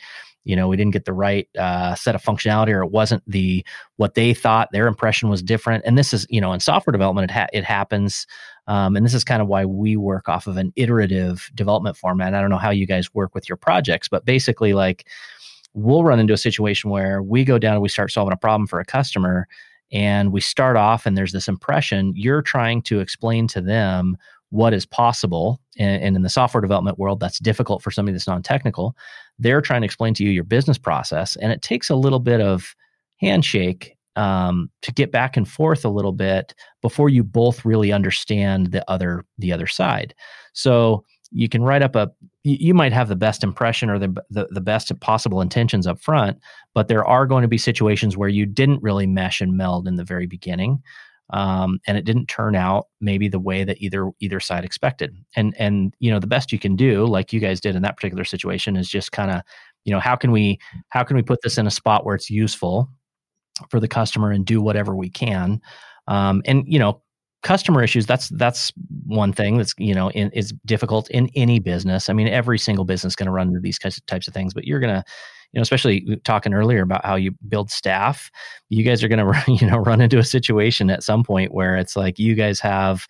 you know we didn't get the right uh, set of functionality or it wasn't the what they thought their impression was different. And this is you know in software development it, ha- it happens um, and this is kind of why we work off of an iterative development format. I don't know how you guys work with your projects but basically like we'll run into a situation where we go down and we start solving a problem for a customer and we start off and there's this impression you're trying to explain to them what is possible and, and in the software development world that's difficult for somebody that's non-technical. They're trying to explain to you your business process and it takes a little bit of handshake um, to get back and forth a little bit before you both really understand the other the other side. So you can write up a you might have the best impression or the, the, the best possible intentions up front but there are going to be situations where you didn't really mesh and meld in the very beginning um, and it didn't turn out maybe the way that either either side expected. And and you know the best you can do like you guys did in that particular situation is just kind of you know how can we how can we put this in a spot where it's useful for the customer and do whatever we can? Um, and you know customer issues that's that's one thing that's you know in, is difficult in any business. I mean every single business is going to run into these types of things but you're going to you know especially talking earlier about how you build staff you guys are going to you know run into a situation at some point where it's like you guys have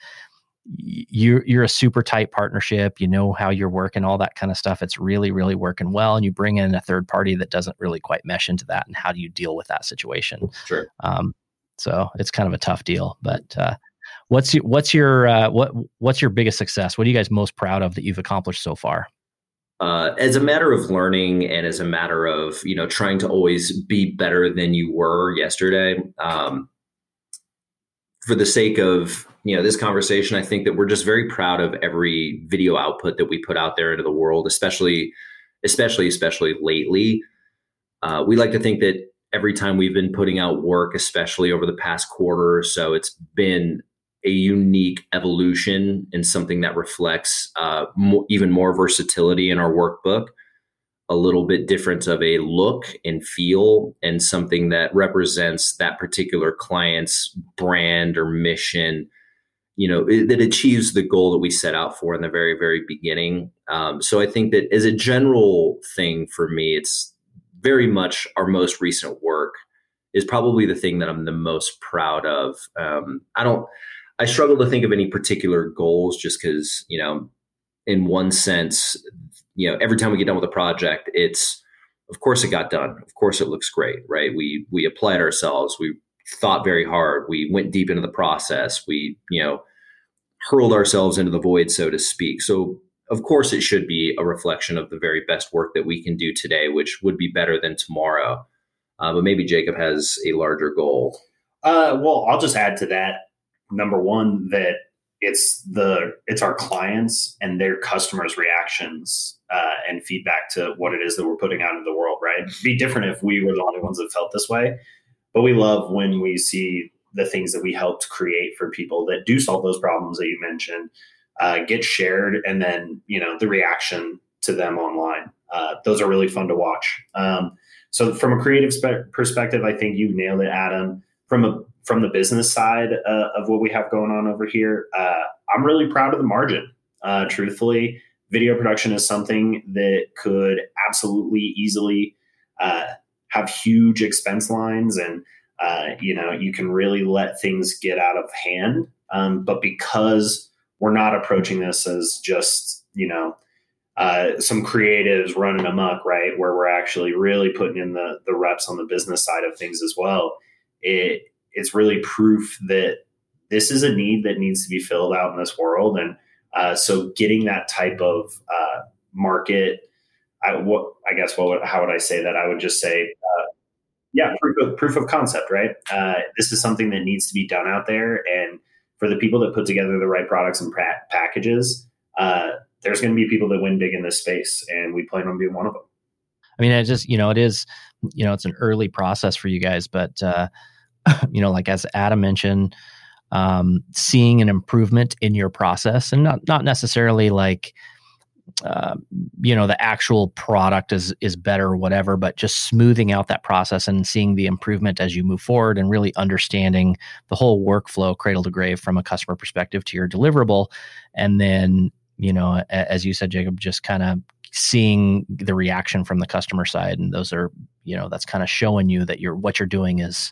you're you're a super tight partnership you know how you're working all that kind of stuff. It's really really working well and you bring in a third party that doesn't really quite mesh into that and how do you deal with that situation? Sure. Um, so it's kind of a tough deal but uh, What's your, what's your uh, what what's your biggest success? What are you guys most proud of that you've accomplished so far? Uh, as a matter of learning and as a matter of you know trying to always be better than you were yesterday um, for the sake of you know this conversation i think that we're just very proud of every video output that we put out there into the world especially especially especially lately uh, we like to think that every time we've been putting out work especially over the past quarter or so it's been a unique evolution and something that reflects uh, more, even more versatility in our workbook, a little bit different of a look and feel, and something that represents that particular client's brand or mission. You know, it, that achieves the goal that we set out for in the very, very beginning. Um, so I think that as a general thing for me, it's very much our most recent work is probably the thing that I'm the most proud of. Um, I don't I struggle to think of any particular goals just because, you know, in one sense, you know, every time we get done with a project, it's of course it got done. Of course it looks great, right? We we applied ourselves, we thought very hard, we went deep into the process, we, you know, hurled ourselves into the void, so to speak. So of course it should be a reflection of the very best work that we can do today, which would be better than tomorrow. Uh, but maybe Jacob has a larger goal. Uh, well, I'll just add to that number one that it's the it's our clients and their customers reactions uh, and feedback to what it is that we're putting out into the world right? It'd be different if we were the only ones that felt this way. But we love when we see the things that we helped create for people that do solve those problems that you mentioned uh, get shared and then you know the reaction to them online. Uh, those are really fun to watch. Um, so from a creative spe- perspective i think you nailed it adam. From a from the business side uh, of what we have going on over here, uh, I'm really proud of the margin. Uh, truthfully, video production is something that could absolutely easily uh, have huge expense lines, and uh, you know you can really let things get out of hand. Um, but because we're not approaching this as just you know uh, some creatives running amok, right? Where we're actually really putting in the the reps on the business side of things as well. It it's really proof that this is a need that needs to be filled out in this world. And uh, so getting that type of uh, market, I, what, I guess, what would, how would I say that? I would just say, uh, yeah, proof of, proof of concept, right? Uh, this is something that needs to be done out there. And for the people that put together the right products and pra- packages, uh, there's going to be people that win big in this space. And we plan on being one of them. I mean, it just, you know, it is, you know, it's an early process for you guys, but, uh, you know, like as Adam mentioned, um, seeing an improvement in your process and not, not necessarily like, uh, you know, the actual product is, is better or whatever, but just smoothing out that process and seeing the improvement as you move forward and really understanding the whole workflow cradle to grave from a customer perspective to your deliverable. And then, you know, as you said, Jacob, just kind of seeing the reaction from the customer side. And those are, you know, that's kind of showing you that you're, what you're doing is,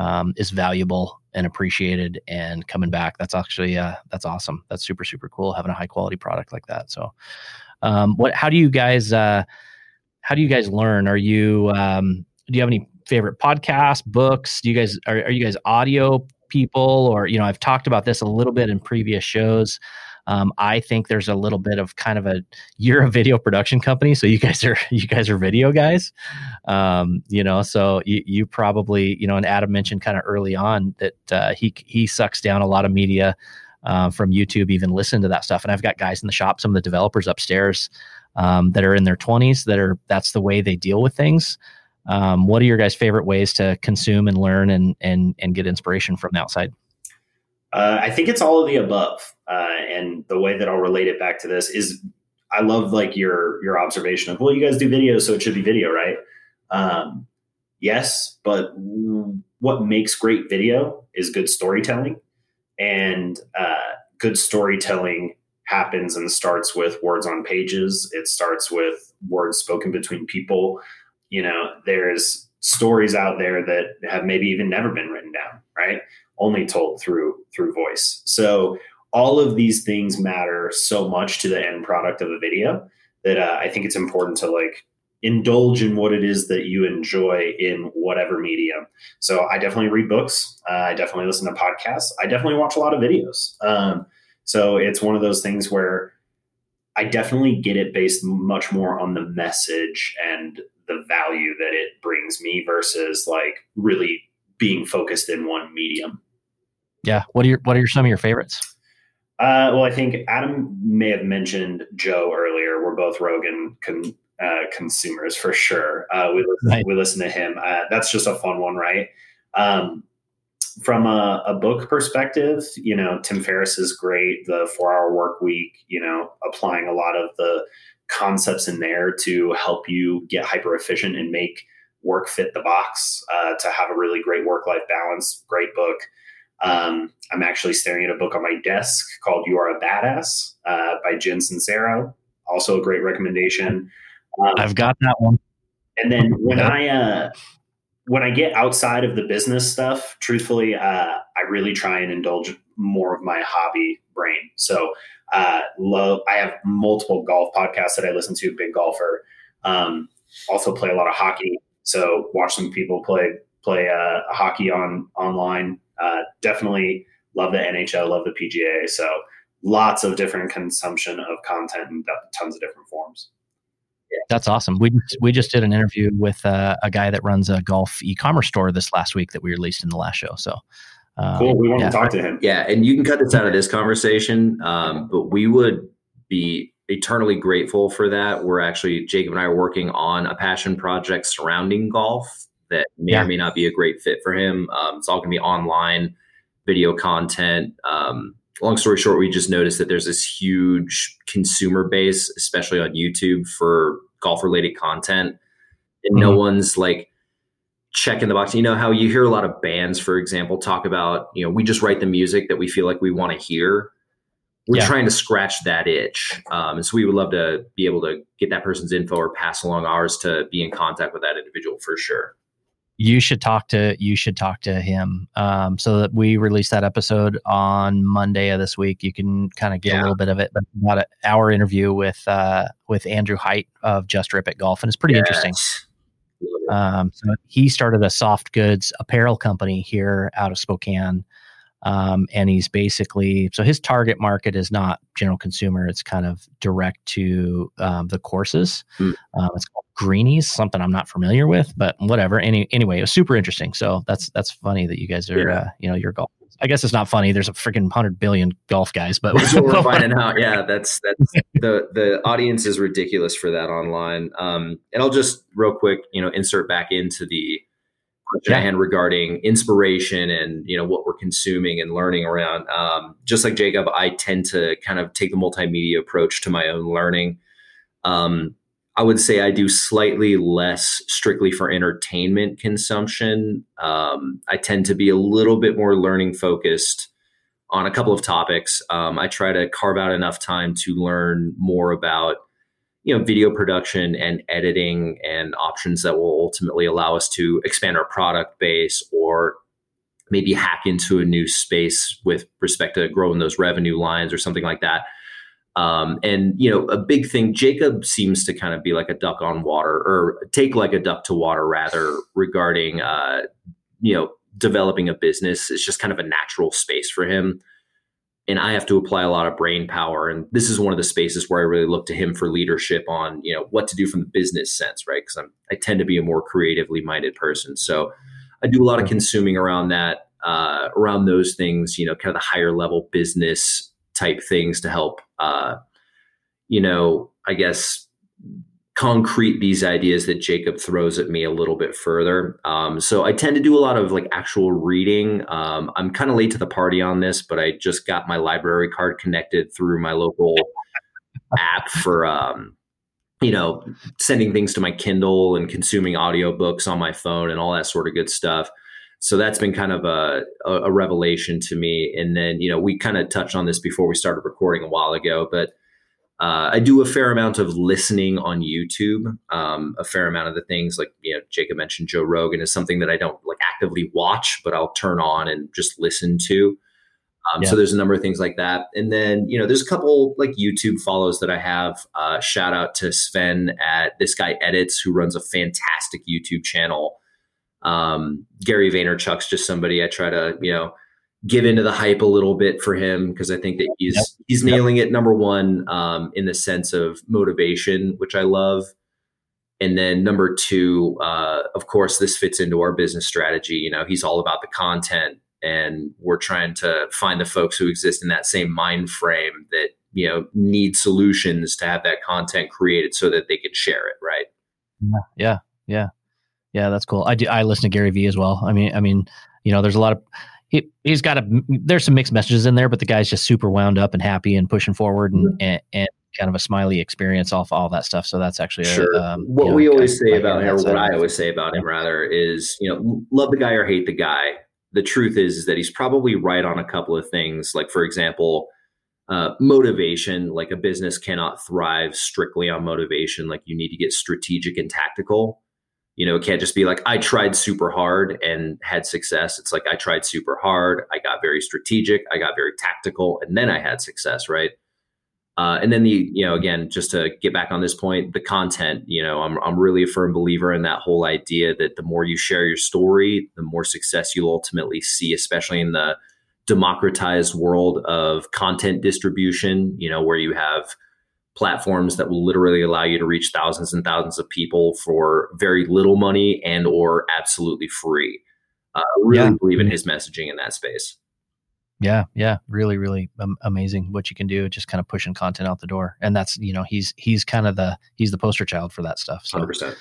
um, is valuable and appreciated and coming back. That's actually uh, that's awesome. That's super super cool having a high quality product like that. So, um, what? How do you guys? Uh, how do you guys learn? Are you um, do you have any favorite podcasts, books? Do you guys are, are you guys audio people or you know I've talked about this a little bit in previous shows. Um, I think there's a little bit of kind of a you're a video production company, so you guys are you guys are video guys, um, you know. So you, you probably you know, and Adam mentioned kind of early on that uh, he he sucks down a lot of media uh, from YouTube, even listen to that stuff. And I've got guys in the shop, some of the developers upstairs um, that are in their 20s that are that's the way they deal with things. Um, what are your guys' favorite ways to consume and learn and and and get inspiration from the outside? Uh, I think it's all of the above, uh, and the way that I'll relate it back to this is, I love like your your observation of well, you guys do video, so it should be video, right? Um, yes, but what makes great video is good storytelling, and uh, good storytelling happens and starts with words on pages. It starts with words spoken between people. You know, there's stories out there that have maybe even never been written down, right? Only told through through voice. So all of these things matter so much to the end product of a video that uh, I think it's important to like indulge in what it is that you enjoy in whatever medium. So I definitely read books. Uh, I definitely listen to podcasts. I definitely watch a lot of videos. Um, so it's one of those things where I definitely get it based much more on the message and the value that it brings me versus like really being focused in one medium. Yeah. What are your What are your, some of your favorites? Uh, well, I think Adam may have mentioned Joe earlier. We're both Rogan con, uh, consumers for sure. Uh, we listen, right. we listen to him. Uh, that's just a fun one, right? Um, from a, a, book perspective, you know, Tim Ferriss is great. The Four Hour Work Week, you know, applying a lot of the concepts in there to help you get hyper efficient and make work fit the box uh, to have a really great work life balance. Great book. Um, I'm actually staring at a book on my desk called You Are a Badass uh, by Jen Sincero. Also a great recommendation. Um, I've got that one. And then when I uh, when I get outside of the business stuff, truthfully, uh, I really try and indulge more of my hobby brain. So uh, love. I have multiple golf podcasts that I listen to. Big golfer. Um, also play a lot of hockey. So watch some people play play uh, hockey on online. Uh, definitely love the NHL, love the PGA. So lots of different consumption of content and tons of different forms. That's awesome. We we just did an interview with uh, a guy that runs a golf e-commerce store this last week that we released in the last show. So um, cool. We want yeah. to talk to him. Yeah, and you can cut this out of this conversation, um, but we would be eternally grateful for that. We're actually Jacob and I are working on a passion project surrounding golf that may yeah. or may not be a great fit for him. Um, it's all going to be online video content. Um, long story short, we just noticed that there's this huge consumer base, especially on YouTube, for golf related content. And mm-hmm. no one's like checking the box. You know how you hear a lot of bands, for example, talk about, you know, we just write the music that we feel like we want to hear. We're yeah. trying to scratch that itch. Um, and so we would love to be able to get that person's info or pass along ours to be in contact with that individual for sure you should talk to you should talk to him um, so that we release that episode on monday of this week you can kind of get yeah. a little bit of it but about an hour interview with uh, with andrew height of just rip it golf and it's pretty yes. interesting um, so he started a soft goods apparel company here out of spokane um, and he's basically so his target market is not general consumer it's kind of direct to um, the courses mm. um, it's called greenies something i'm not familiar with but whatever Any, anyway it was super interesting so that's that's funny that you guys are yeah. uh, you know your golf I guess it's not funny. There's a freaking hundred billion golf guys, but that's what we're finding out. Yeah, that's that's the the audience is ridiculous for that online. Um, and I'll just real quick, you know, insert back into the question yeah. hand regarding inspiration and you know what we're consuming and learning around. Um, just like Jacob, I tend to kind of take the multimedia approach to my own learning. Um, I would say I do slightly less strictly for entertainment consumption. Um, I tend to be a little bit more learning focused on a couple of topics. Um, I try to carve out enough time to learn more about you know video production and editing and options that will ultimately allow us to expand our product base or maybe hack into a new space with respect to growing those revenue lines or something like that Um, and you know, a big thing, Jacob seems to kind of be like a duck on water, or take like a duck to water, rather, regarding uh, you know developing a business. It's just kind of a natural space for him, and I have to apply a lot of brain power. And this is one of the spaces where I really look to him for leadership on you know what to do from the business sense, right? Because I'm I tend to be a more creatively minded person, so I do a lot of consuming around that, uh, around those things. You know, kind of the higher level business type things to help, uh, you know, I guess concrete these ideas that Jacob throws at me a little bit further. Um, so I tend to do a lot of like actual reading. Um, I'm kind of late to the party on this, but I just got my library card connected through my local app for, um, you know, sending things to my Kindle and consuming audiobooks on my phone and all that sort of good stuff so that's been kind of a, a, revelation to me. And then, you know, we kind of touched on this before we started recording a while ago, but uh, I do a fair amount of listening on YouTube. Um, a fair amount of the things, like you know, Jacob mentioned, Joe Rogan is something that I don't like actively watch, but I'll turn on and just listen to. Um, yeah. So there's a number of things like that, and then you know, there's a couple like YouTube follows that I have. Uh, shout out to Sven at this guy edits, who runs a fantastic YouTube channel um, Gary Vaynerchuk's just somebody I try to, you know, give into the hype a little bit for him because I think that he's yep. he's nailing it. Number one, um, in the sense of motivation, which I love, and then number two, uh, of course, this fits into our business strategy. You know, he's all about the content, and we're trying to find the folks who exist in that same mind frame that you know need solutions to have that content created so that they can share it. Right. Yeah. Yeah. Yeah, that's cool. I do. I listen to Gary Vee as well. I mean, I mean, you know, there's a lot of he he's got a there's some mixed messages in there, but the guy's just super wound up and happy and pushing forward and mm-hmm. and, and kind of a smiley experience off all that stuff. So that's actually sure. A, um, what you know, we always say about him, or what I always say about him, rather, is you know, love the guy or hate the guy. The truth is, is that he's probably right on a couple of things. Like for example, uh, motivation. Like a business cannot thrive strictly on motivation. Like you need to get strategic and tactical you know, it can't just be like, I tried super hard and had success. It's like, I tried super hard. I got very strategic. I got very tactical. And then I had success. Right. Uh, and then the, you know, again, just to get back on this point, the content, you know, I'm, I'm really a firm believer in that whole idea that the more you share your story, the more success you'll ultimately see, especially in the democratized world of content distribution, you know, where you have, platforms that will literally allow you to reach thousands and thousands of people for very little money and or absolutely free. Uh, really yeah. believe in his messaging in that space. Yeah, yeah, really, really um, amazing what you can do. Just kind of pushing content out the door, and that's you know he's he's kind of the he's the poster child for that stuff. So, 100%.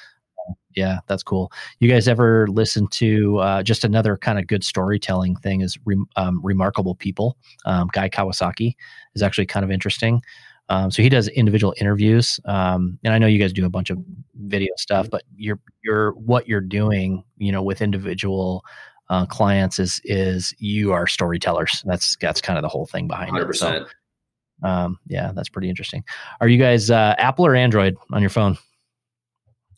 yeah, that's cool. You guys ever listen to uh, just another kind of good storytelling thing? Is re- um, remarkable people. Um, Guy Kawasaki is actually kind of interesting. Um, so he does individual interviews, um, and I know you guys do a bunch of video stuff, but you're you're what you're doing, you know, with individual uh, clients is is you are storytellers. That's that's kind of the whole thing behind 100%. it. So, um, yeah, that's pretty interesting. Are you guys uh, Apple or Android on your phone?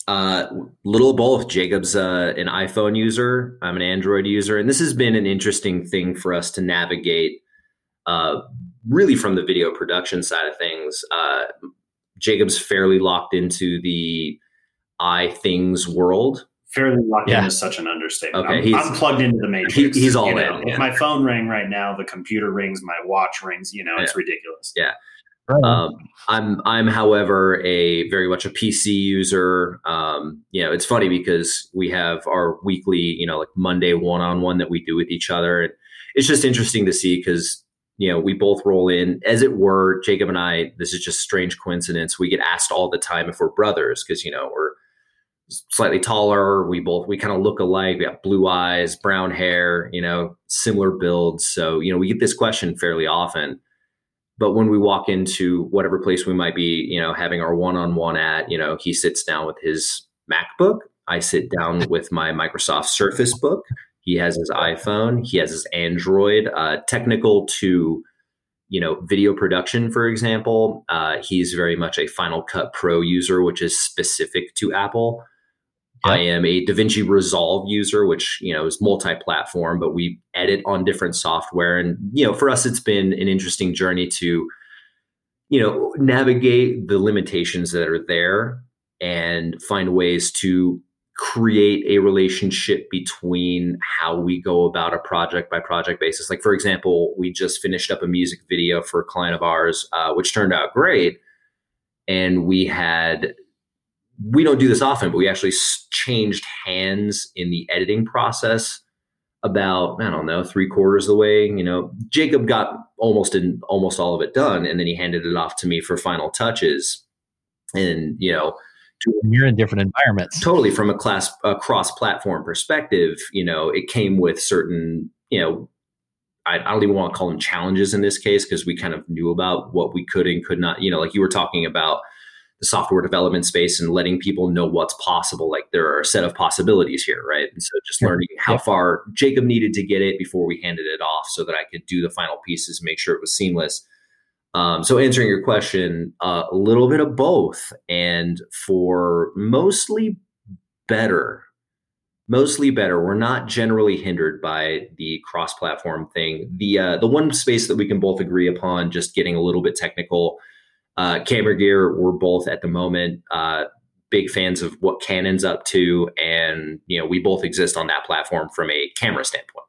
Uh, little both. Jacob's uh, an iPhone user. I'm an Android user, and this has been an interesting thing for us to navigate. Uh, really from the video production side of things, uh, Jacob's fairly locked into the iThings world. Fairly locked yeah. in is such an understatement. Okay, I'm, I'm plugged into the matrix. He, he's all you know, in. If yeah. my phone rang right now, the computer rings, my watch rings. You know, it's yeah. ridiculous. Yeah. Um, I'm I'm however a very much a PC user. Um, you know, it's funny because we have our weekly, you know, like Monday one on one that we do with each other, and it's just interesting to see because you know, we both roll in, as it were. Jacob and I, this is just strange coincidence. We get asked all the time if we're brothers because, you know, we're slightly taller. We both, we kind of look alike. We have blue eyes, brown hair, you know, similar builds. So, you know, we get this question fairly often. But when we walk into whatever place we might be, you know, having our one on one at, you know, he sits down with his MacBook. I sit down with my Microsoft Surface book. He has his iPhone. He has his Android. Uh, technical to you know video production, for example, uh, he's very much a Final Cut Pro user, which is specific to Apple. I am a DaVinci Resolve user, which you know is multi-platform, but we edit on different software. And you know, for us, it's been an interesting journey to you know, navigate the limitations that are there and find ways to create a relationship between how we go about a project by project basis. Like, for example, we just finished up a music video for a client of ours, uh, which turned out great. And we had, we don't do this often, but we actually changed hands in the editing process about I don't know three quarters of the way. You know, Jacob got almost in almost all of it done, and then he handed it off to me for final touches. And you know, you're in different environments. Totally, from a class a cross platform perspective, you know, it came with certain you know. I, I don't even want to call them challenges in this case because we kind of knew about what we could and could not. You know, like you were talking about the software development space and letting people know what's possible. Like there are a set of possibilities here, right? And so just learning how far Jacob needed to get it before we handed it off so that I could do the final pieces, make sure it was seamless. Um, so answering your question, uh, a little bit of both, and for mostly better, mostly better. We're not generally hindered by the cross-platform thing. The uh, the one space that we can both agree upon, just getting a little bit technical, uh, camera gear, we're both at the moment uh, big fans of what Canon's up to, and you know we both exist on that platform from a camera standpoint.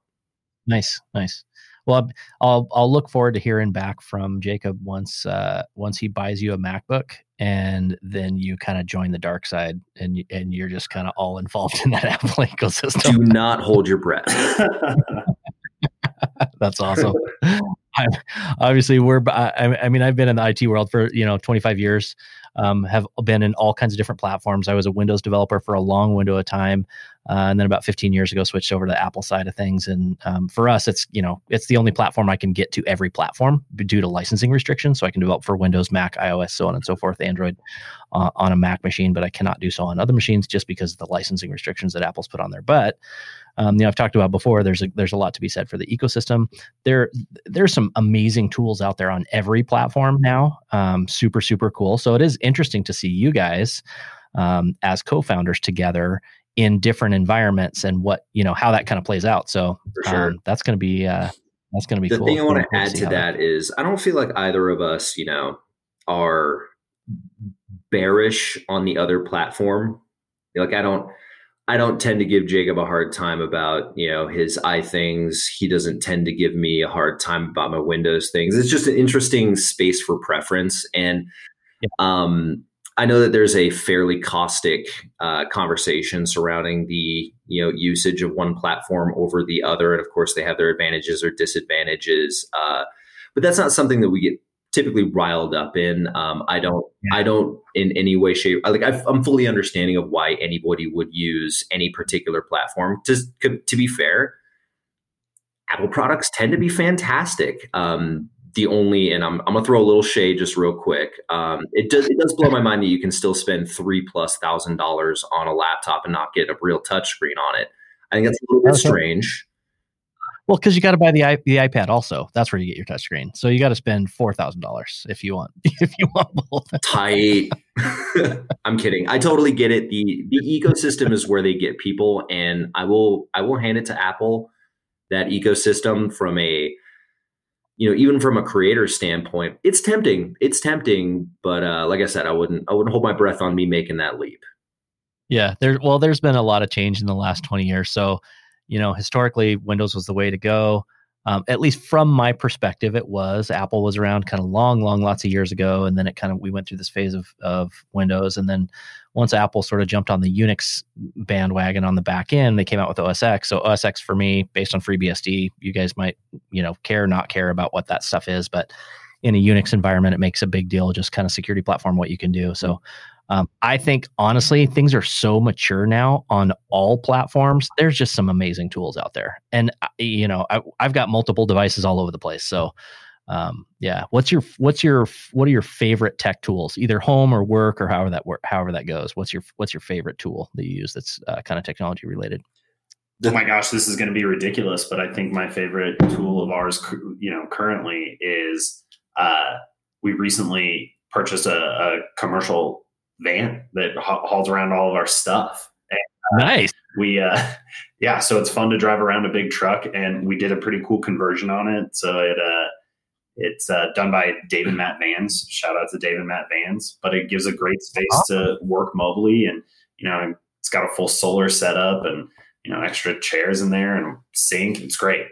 Nice, nice. Well, I'll I'll look forward to hearing back from Jacob once uh, once he buys you a MacBook, and then you kind of join the dark side, and and you're just kind of all involved in that Apple ecosystem. Do not hold your breath. That's awesome. obviously we're I, I, mean i've been in the it world for you know 25 years um, have been in all kinds of different platforms. I was a windows developer for a long window of time uh, and then about 15 years ago switched over to the apple side of things. And um, for us it's you know it's the only platform i can get to every platform due to licensing restrictions. So i can develop for windows mac ios so on and so forth android uh, on a mac machine but i cannot do so on other machines just because of the licensing restrictions that apple's put on there. But um, you know, I've talked about before. There's a there's a lot to be said for the ecosystem. There there's some amazing tools out there on every platform now. Um, super super cool. So it is interesting to see you guys um, as co-founders together in different environments and what you know how that kind of plays out. So sure. Um, that's going to be uh, that's going to be the cool. thing I want to add to that is I don't feel like either of us, you know, are bearish on the other platform. Like I don't I don't tend to give Jacob a hard time about, you know, his iThings. He doesn't tend to give me a hard time about my Windows things. It's just an interesting space for preference. And yeah. um, I know that there's a fairly caustic uh, conversation surrounding the, you know, usage of one platform over the other. And of course, they have their advantages or disadvantages. Uh, but that's not something that we get typically riled up in. Um, I don't, yeah. I don't in any way, shape, like i am fully understanding of why anybody would use any particular platform. Just to be fair, Apple products tend to be fantastic. Um, the only, and I'm, I'm gonna throw a little shade just real quick. Um, it does, it does blow my mind that you can still spend three plus thousand dollars on a laptop and not get a real touchscreen on it. I think that's a little bit strange. Well, because you got to buy the the iPad also. That's where you get your touchscreen. So you got to spend four thousand dollars if you want if you want both. Tight. I'm kidding. I totally get it. the The ecosystem is where they get people, and I will I will hand it to Apple that ecosystem from a you know even from a creator standpoint it's tempting it's tempting but uh like i said i wouldn't i wouldn't hold my breath on me making that leap yeah there well there's been a lot of change in the last 20 years so you know, historically, Windows was the way to go. Um, at least from my perspective, it was. Apple was around kind of long, long, lots of years ago, and then it kind of we went through this phase of of Windows, and then once Apple sort of jumped on the Unix bandwagon on the back end, they came out with OS X. So OS X for me, based on FreeBSD, you guys might you know care not care about what that stuff is, but in a Unix environment, it makes a big deal. Just kind of security platform, what you can do. So um, I think honestly, things are so mature now on all platforms. There's just some amazing tools out there, and uh, you know, I, have got multiple devices all over the place. So, um, yeah, what's your what's your what are your favorite tech tools, either home or work or however that work, however that goes? What's your what's your favorite tool that you use that's uh, kind of technology related? Oh my gosh, this is going to be ridiculous, but I think my favorite tool of ours, you know, currently is uh, we recently purchased a, a commercial van that hauls around all of our stuff. And, uh, nice. We, uh, yeah, so it's fun to drive around a big truck, and we did a pretty cool conversion on it. So it, uh, It's uh, done by Dave and Matt Vans. Shout out to Dave and Matt Vans. But it gives a great space awesome. to work mobily, and you know, it's got a full solar setup and you know, extra chairs in there and sink. It's great.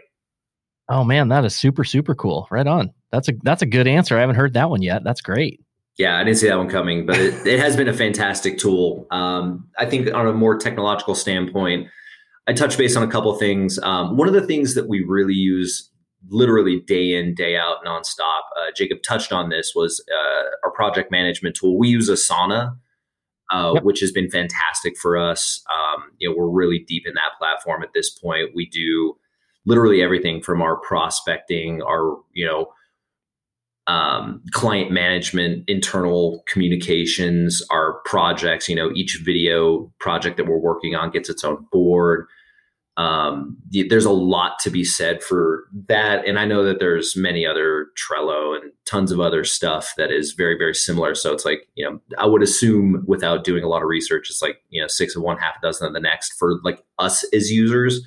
Oh man, that is super super cool. Right on. That's a that's a good answer. I haven't heard that one yet. That's great. Yeah, I didn't see that one coming, but it, it has been a fantastic tool. Um, I think on a more technological standpoint, I touch base on a couple things. Um, one of the things that we really use literally day in day out nonstop uh, jacob touched on this was uh, our project management tool we use asana uh, yep. which has been fantastic for us um, you know we're really deep in that platform at this point we do literally everything from our prospecting our you know um, client management internal communications our projects you know each video project that we're working on gets its own board. Um, there's a lot to be said for that and i know that there's many other trello and tons of other stuff that is very very similar. So it's like you know i would assume without doing a lot of research it's like you know six of one half a dozen of the next for like us as users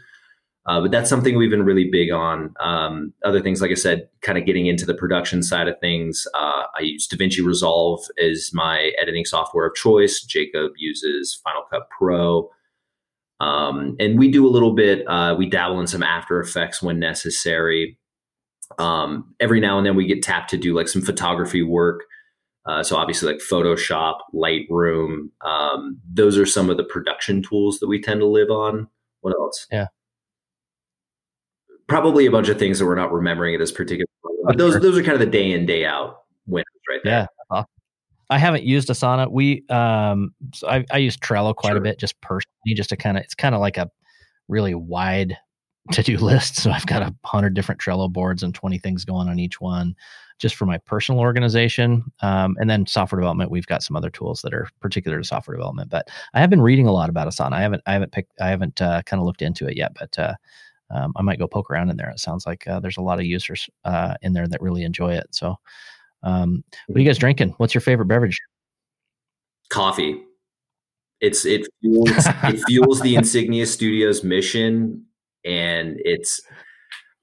uh, but that's something we've been really big on um, other things like i said kind of getting into the production side of things uh, i use davinci resolve as my editing software of choice jacob uses final cut pro um, and we do a little bit, uh, we dabble in some After Effects when necessary. Um, every now and then we get tapped to do like some photography work. Uh, so obviously like Photoshop, Lightroom, um, those are some of the production tools that we tend to live on. What else? Yeah. Probably a bunch of things that we're not remembering at this particular. But those those are kind of the day in day out winners right there. Yeah. I haven't used Asana. We um, so I, I use Trello quite sure. a bit just personally, just to kind of it's kind of like a really wide to do list. So I've got a hundred different Trello boards and twenty things going on each one, just for my personal organization. Um, and then software development, we've got some other tools that are particular to software development. But I have been reading a lot about Asana. I haven't I haven't picked I haven't uh, kind of looked into it yet, but. Uh, um, I might go poke around in there. It sounds like uh, there's a lot of users uh, in there that really enjoy it. So um, what are you guys drinking? What's your favorite beverage? Coffee. It's it fuels it fuels the Insignia Studios mission, and it's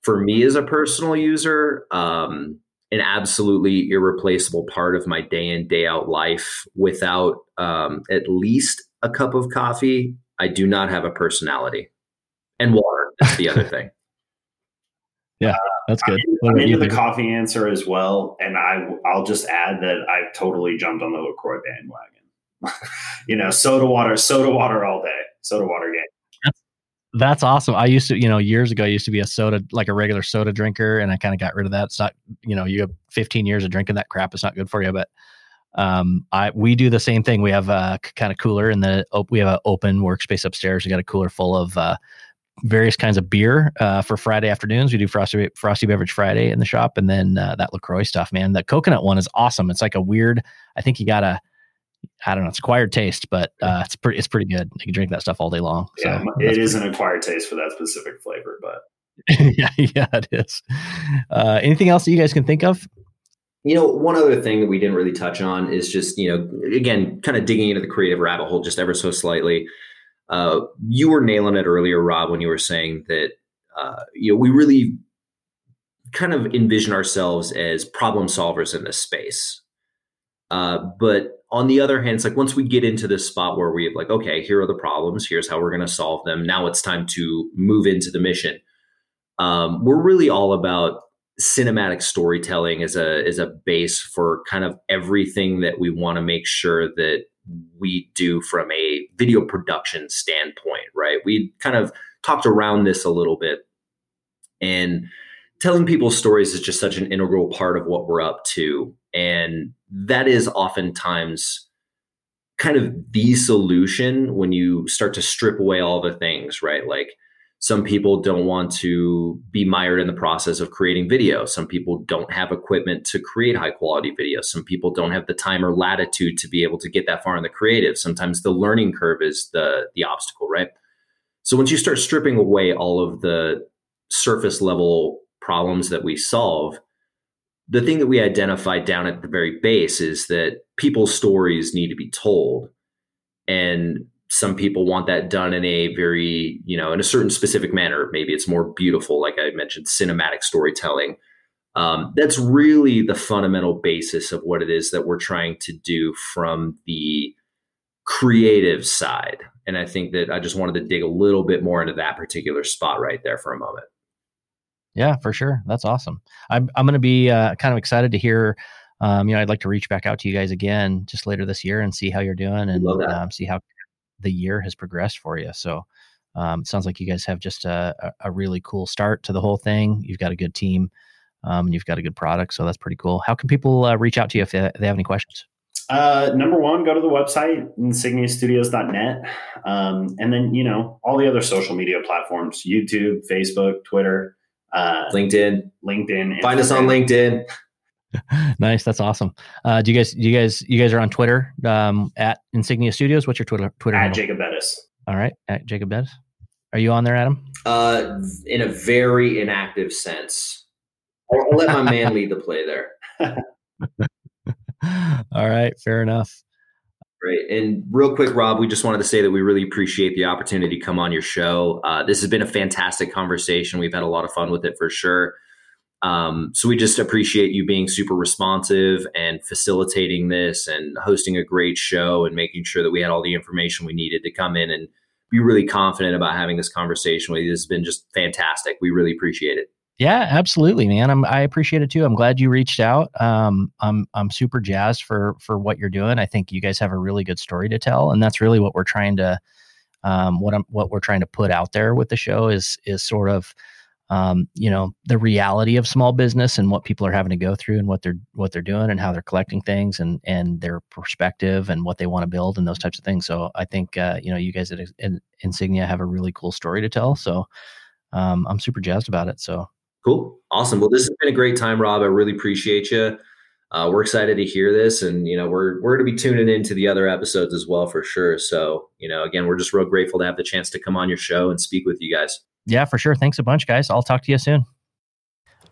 for me as a personal user, um, an absolutely irreplaceable part of my day in day out life. Without um, at least a cup of coffee, I do not have a personality. And water. That's the other thing. Yeah, that's good. I'm, I'm into the coffee answer as well, and I I'll just add that I've totally jumped on the Lacroix bandwagon. you know, soda water, soda water all day, soda water game. That's, that's awesome. I used to, you know, years ago, I used to be a soda, like a regular soda drinker, and I kind of got rid of that. It's not, you know, you have 15 years of drinking that crap. It's not good for you, but um i we do the same thing we have a kind of cooler in the we have an open workspace upstairs we got a cooler full of uh various kinds of beer uh, for Friday afternoons. We do frosty frosty beverage Friday in the shop, and then uh, that Lacroix stuff. Man, the coconut one is awesome. It's like a weird. I think you got a. I don't know. It's acquired taste, but uh, it's pretty. It's pretty good. You can drink that stuff all day long. Yeah, so it is an acquired taste for that specific flavor, but yeah, yeah, it is. Uh, anything else that you guys can think of? You know, one other thing that we didn't really touch on is just you know, again, kind of digging into the creative rabbit hole just ever so slightly. Uh, you were nailing it earlier, Rob, when you were saying that uh, you know we really kind of envision ourselves as problem solvers in this space. Uh, but on the other hand, it's like once we get into this spot where we have like, okay, here are the problems. Here's how we're going to solve them. Now it's time to move into the mission. Um, we're really all about cinematic storytelling as a as a base for kind of everything that we want to make sure that we do from a video production standpoint, right? We kind of talked around this a little bit. And telling people's stories is just such an integral part of what we're up to. And that is oftentimes kind of the solution when you start to strip away all the things, right? Like some people don't want to be mired in the process of creating video. Some people don't have equipment to create high quality video. Some people don't have the time or latitude to be able to get that far in the creative. Sometimes the learning curve is the the obstacle, right? So once you start stripping away all of the surface level problems that we solve, the thing that we identify down at the very base is that people's stories need to be told. And some people want that done in a very you know in a certain specific manner maybe it's more beautiful like i mentioned cinematic storytelling Um, that's really the fundamental basis of what it is that we're trying to do from the creative side. And I think that I just wanted to dig a little bit more into that particular spot right there for a moment. Yeah, for sure. That's awesome. I'm I'm going to be uh, kind of excited to hear. Um, you know, I'd like to reach back out to you guys again just later this year and see how you're doing and um, see how the year has progressed for you. So, um, it sounds like you guys have just a, a, really cool start to the whole thing. You've got a good team, um, and you've got a good product, so that's pretty cool. How can people uh, reach out to you if they, if they have any questions? Uh, number one, go to the website, insigniastudios.net. Um, and then, you know, all the other social media platforms YouTube, Facebook, Twitter, uh, LinkedIn. LinkedIn. Find us on LinkedIn. nice. That's awesome. Uh, do you guys, do you guys, you guys are on Twitter um, at Insignia Studios? What's your Twitter? Twitter at handle? Jacob Bettis. All right. At Jacob Bettis. Are you on there, Adam? Uh, in a very inactive sense. I'll, I'll let my man lead the play there. All right, fair enough. Great. And real quick, Rob, we just wanted to say that we really appreciate the opportunity to come on your show. Uh, this has been a fantastic conversation. We've had a lot of fun with it for sure. Um, so we just appreciate you being super responsive and facilitating this and hosting a great show and making sure that we had all the information we needed to come in and be really confident about having this conversation with you. This has been just fantastic. We really appreciate it. Yeah, absolutely, man. I'm, I appreciate it too. I'm glad you reached out. Um, I'm I'm super jazzed for for what you're doing. I think you guys have a really good story to tell, and that's really what we're trying to um, what I'm what we're trying to put out there with the show is is sort of um, you know the reality of small business and what people are having to go through and what they're what they're doing and how they're collecting things and and their perspective and what they want to build and those types of things. So I think uh, you know you guys at Insignia have a really cool story to tell. So um, I'm super jazzed about it. So Cool. Awesome. Well, this has been a great time, Rob. I really appreciate you. Uh, we're excited to hear this, and you know we're we're going to be tuning into the other episodes as well for sure. So you know, again, we're just real grateful to have the chance to come on your show and speak with you guys. Yeah, for sure. Thanks a bunch, guys. I'll talk to you soon.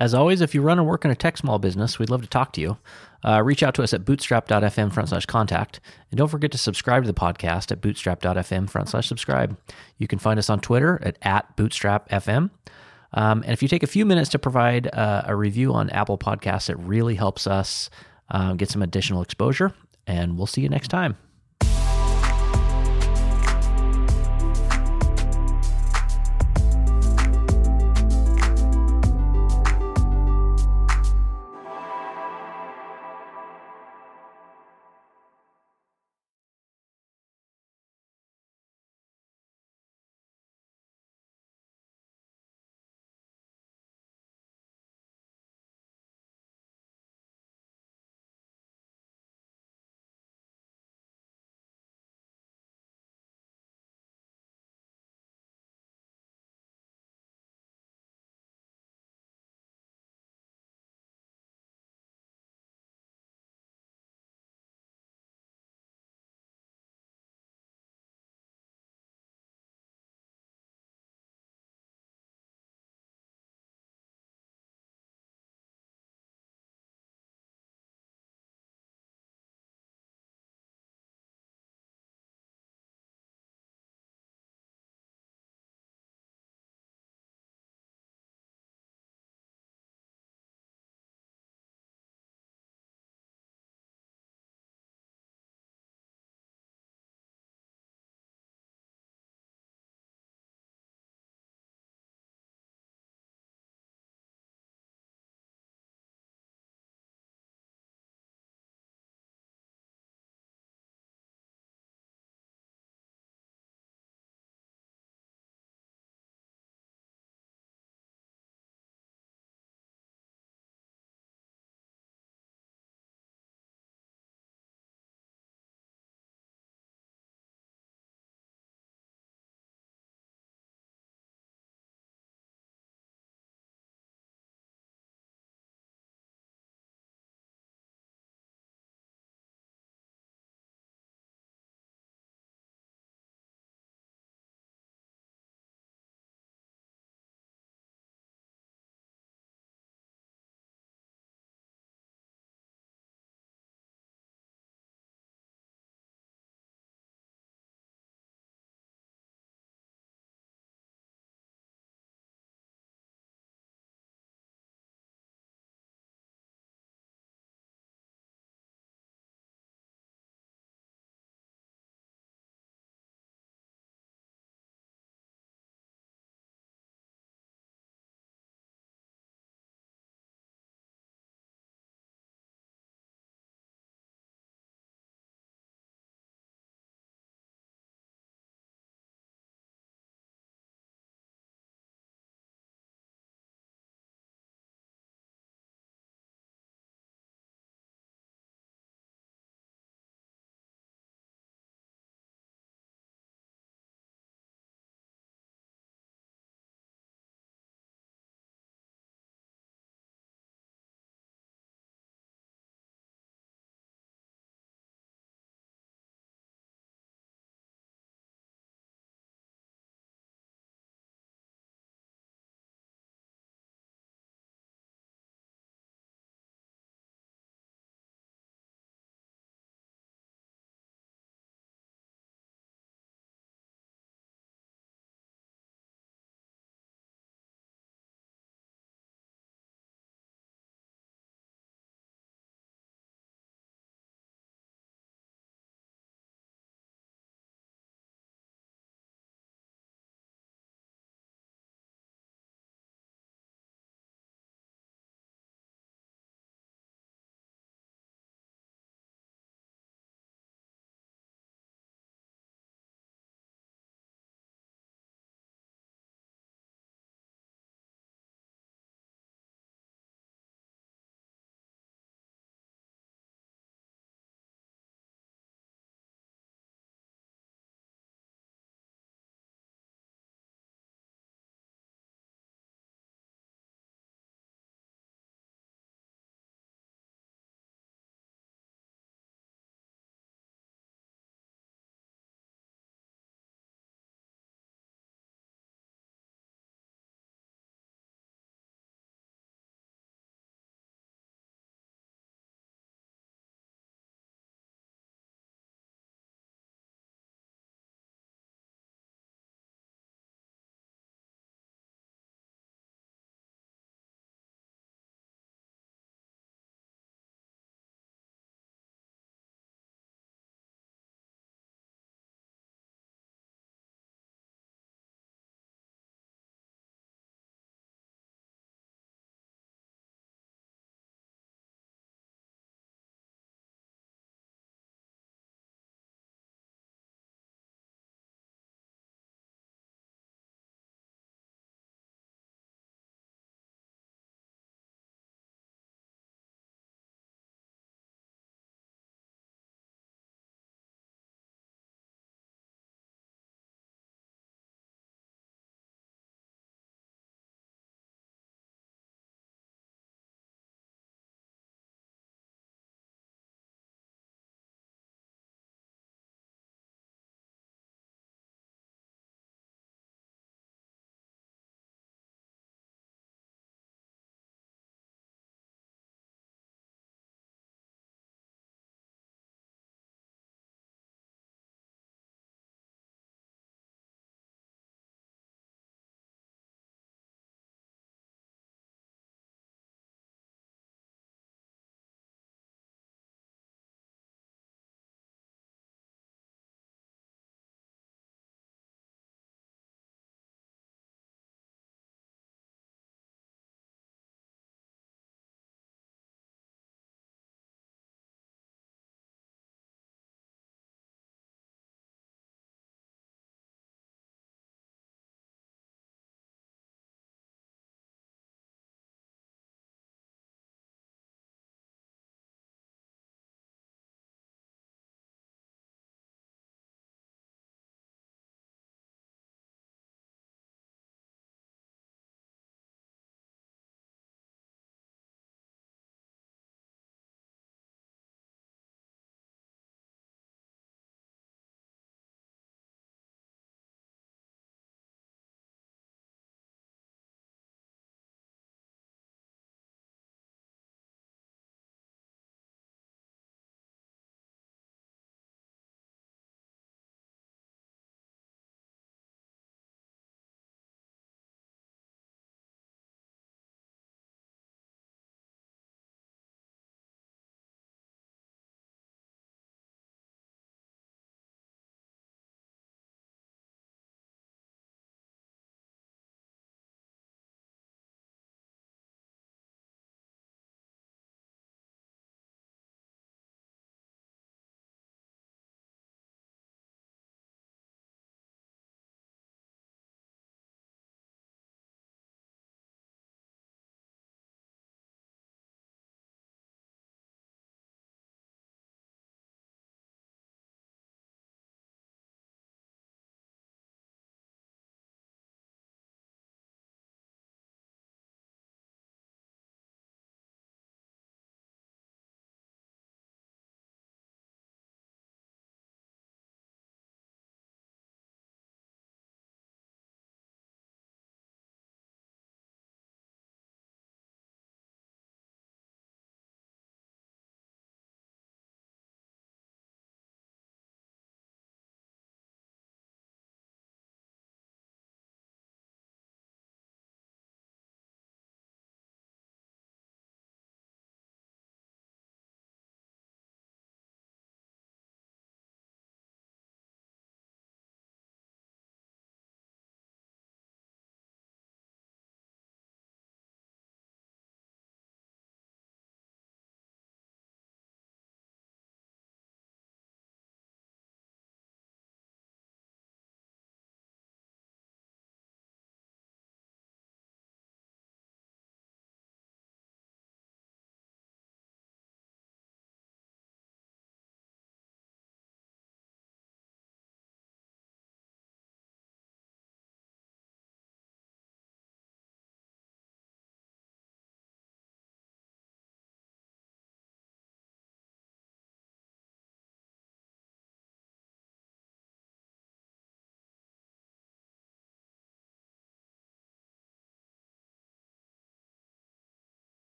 As always, if you run or work in a tech small business, we'd love to talk to you. Uh, reach out to us at bootstrap.fm front slash contact. And don't forget to subscribe to the podcast at bootstrap.fm front slash subscribe. You can find us on Twitter at, at bootstrapfm. Um, and if you take a few minutes to provide uh, a review on Apple Podcasts, it really helps us uh, get some additional exposure. And we'll see you next time.